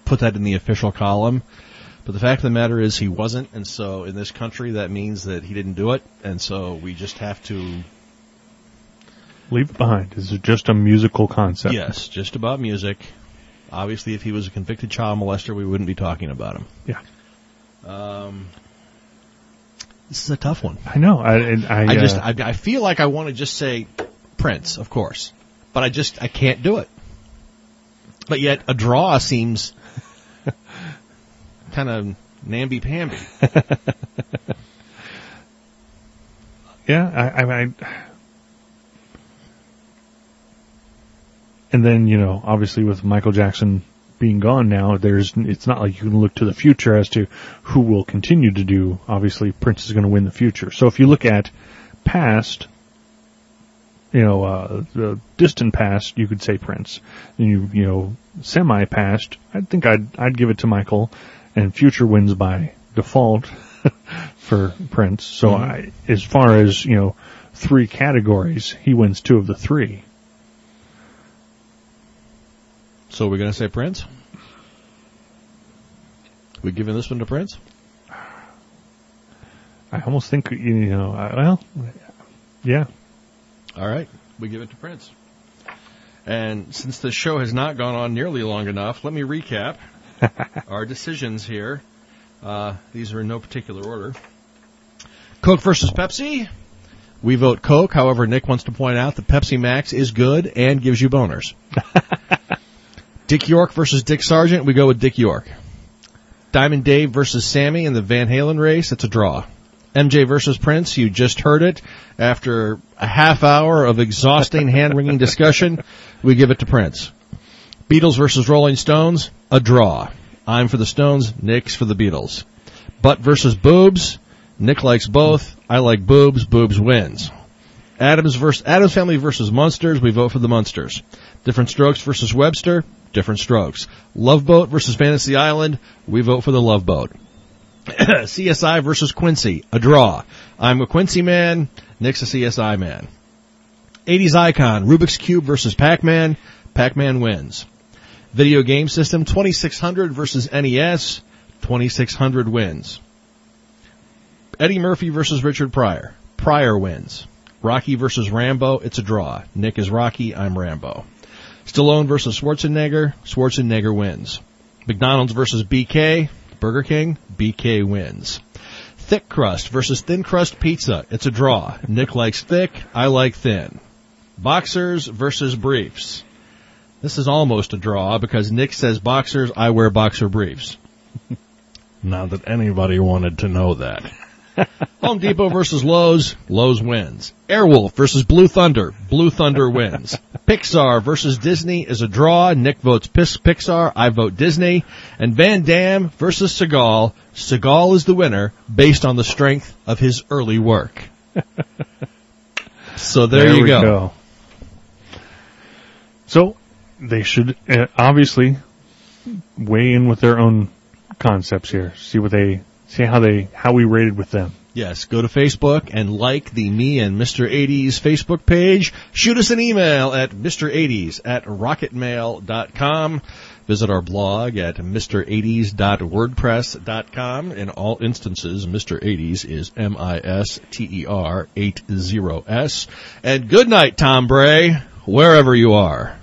put that in the official column. But the fact of the matter is he wasn't, and so in this country that means that he didn't do it, and so we just have to Leave it behind. Is just a musical concept. yes, just about music. Obviously, if he was a convicted child molester, we wouldn't be talking about him. Yeah. Um, this is a tough one. I know. I, and I, I just uh, I, I feel like I want to just say Prince, of course, but I just I can't do it. But yet a draw seems kind of namby pamby. yeah, I, I, I, and then, you know, obviously with Michael Jackson being gone now, there's, it's not like you can look to the future as to who will continue to do. Obviously, Prince is going to win the future. So if you look at past, you know, uh, the distant past, you could say Prince. And you, you know, semi past, I think I'd, I'd give it to Michael and future wins by default for Prince. So Mhm. I, as far as, you know, three categories, he wins two of the three. So we're going to say Prince. We giving this one to Prince? I almost think, you know, well, yeah. All right, we give it to Prince. And since the show has not gone on nearly long enough, let me recap our decisions here. Uh, these are in no particular order. Coke versus Pepsi. We vote Coke. However, Nick wants to point out that Pepsi Max is good and gives you boners. Dick York versus Dick Sargent. We go with Dick York. Diamond Dave versus Sammy in the Van Halen race. It's a draw. MJ versus Prince, you just heard it. After a half hour of exhausting, hand-wringing discussion, we give it to Prince. Beatles versus Rolling Stones, a draw. I'm for the Stones, Nick's for the Beatles. Butt versus Boobs, Nick likes both. I like Boobs, Boobs wins. Addams versus Addams Family versus Munsters, we vote for the Munsters. Diff'rent Strokes versus Webster, Diff'rent Strokes. Love Boat versus Fantasy Island, we vote for the Love Boat. CSI versus Quincy, a draw. I'm a Quincy man, Nick's a CSI man. 80s icon, Rubik's Cube versus Pac-Man, Pac-Man wins. Video game system, 2600 versus NES, 2600 wins. Eddie Murphy versus Richard Pryor, Pryor wins. Rocky versus Rambo, it's a draw. Nick is Rocky, I'm Rambo. Stallone versus Schwarzenegger, Schwarzenegger wins. McDonald's versus BK, Burger King, BK wins. Thick crust versus thin crust pizza, it's a draw. Nick likes thick, I like thin. Boxers versus briefs. This is almost a draw because Nick says boxers, I wear boxer briefs. Not that anybody wanted to know that. Home Depot versus Lowe's, Lowe's wins. Airwolf versus Blue Thunder, Blue Thunder wins. Pixar versus Disney is a draw. Nick votes Pixar, I vote Disney. And Van Damme versus Seagal, Seagal is the winner based on the strength of his early work. so there, There you go. go. So they should uh, obviously weigh in with their own concepts here. See what they see how they how we rated with them. Yes, go to Facebook and like the Me and Mr. 80s Facebook page. Shoot us an email at Mr. 80s at rocketmail.com. Visit our blog at Mr80s.wordpress.com. In all instances, Mr. 80s is M-I-S-T-E-R 80S. And good night, Tom Bray, wherever you are.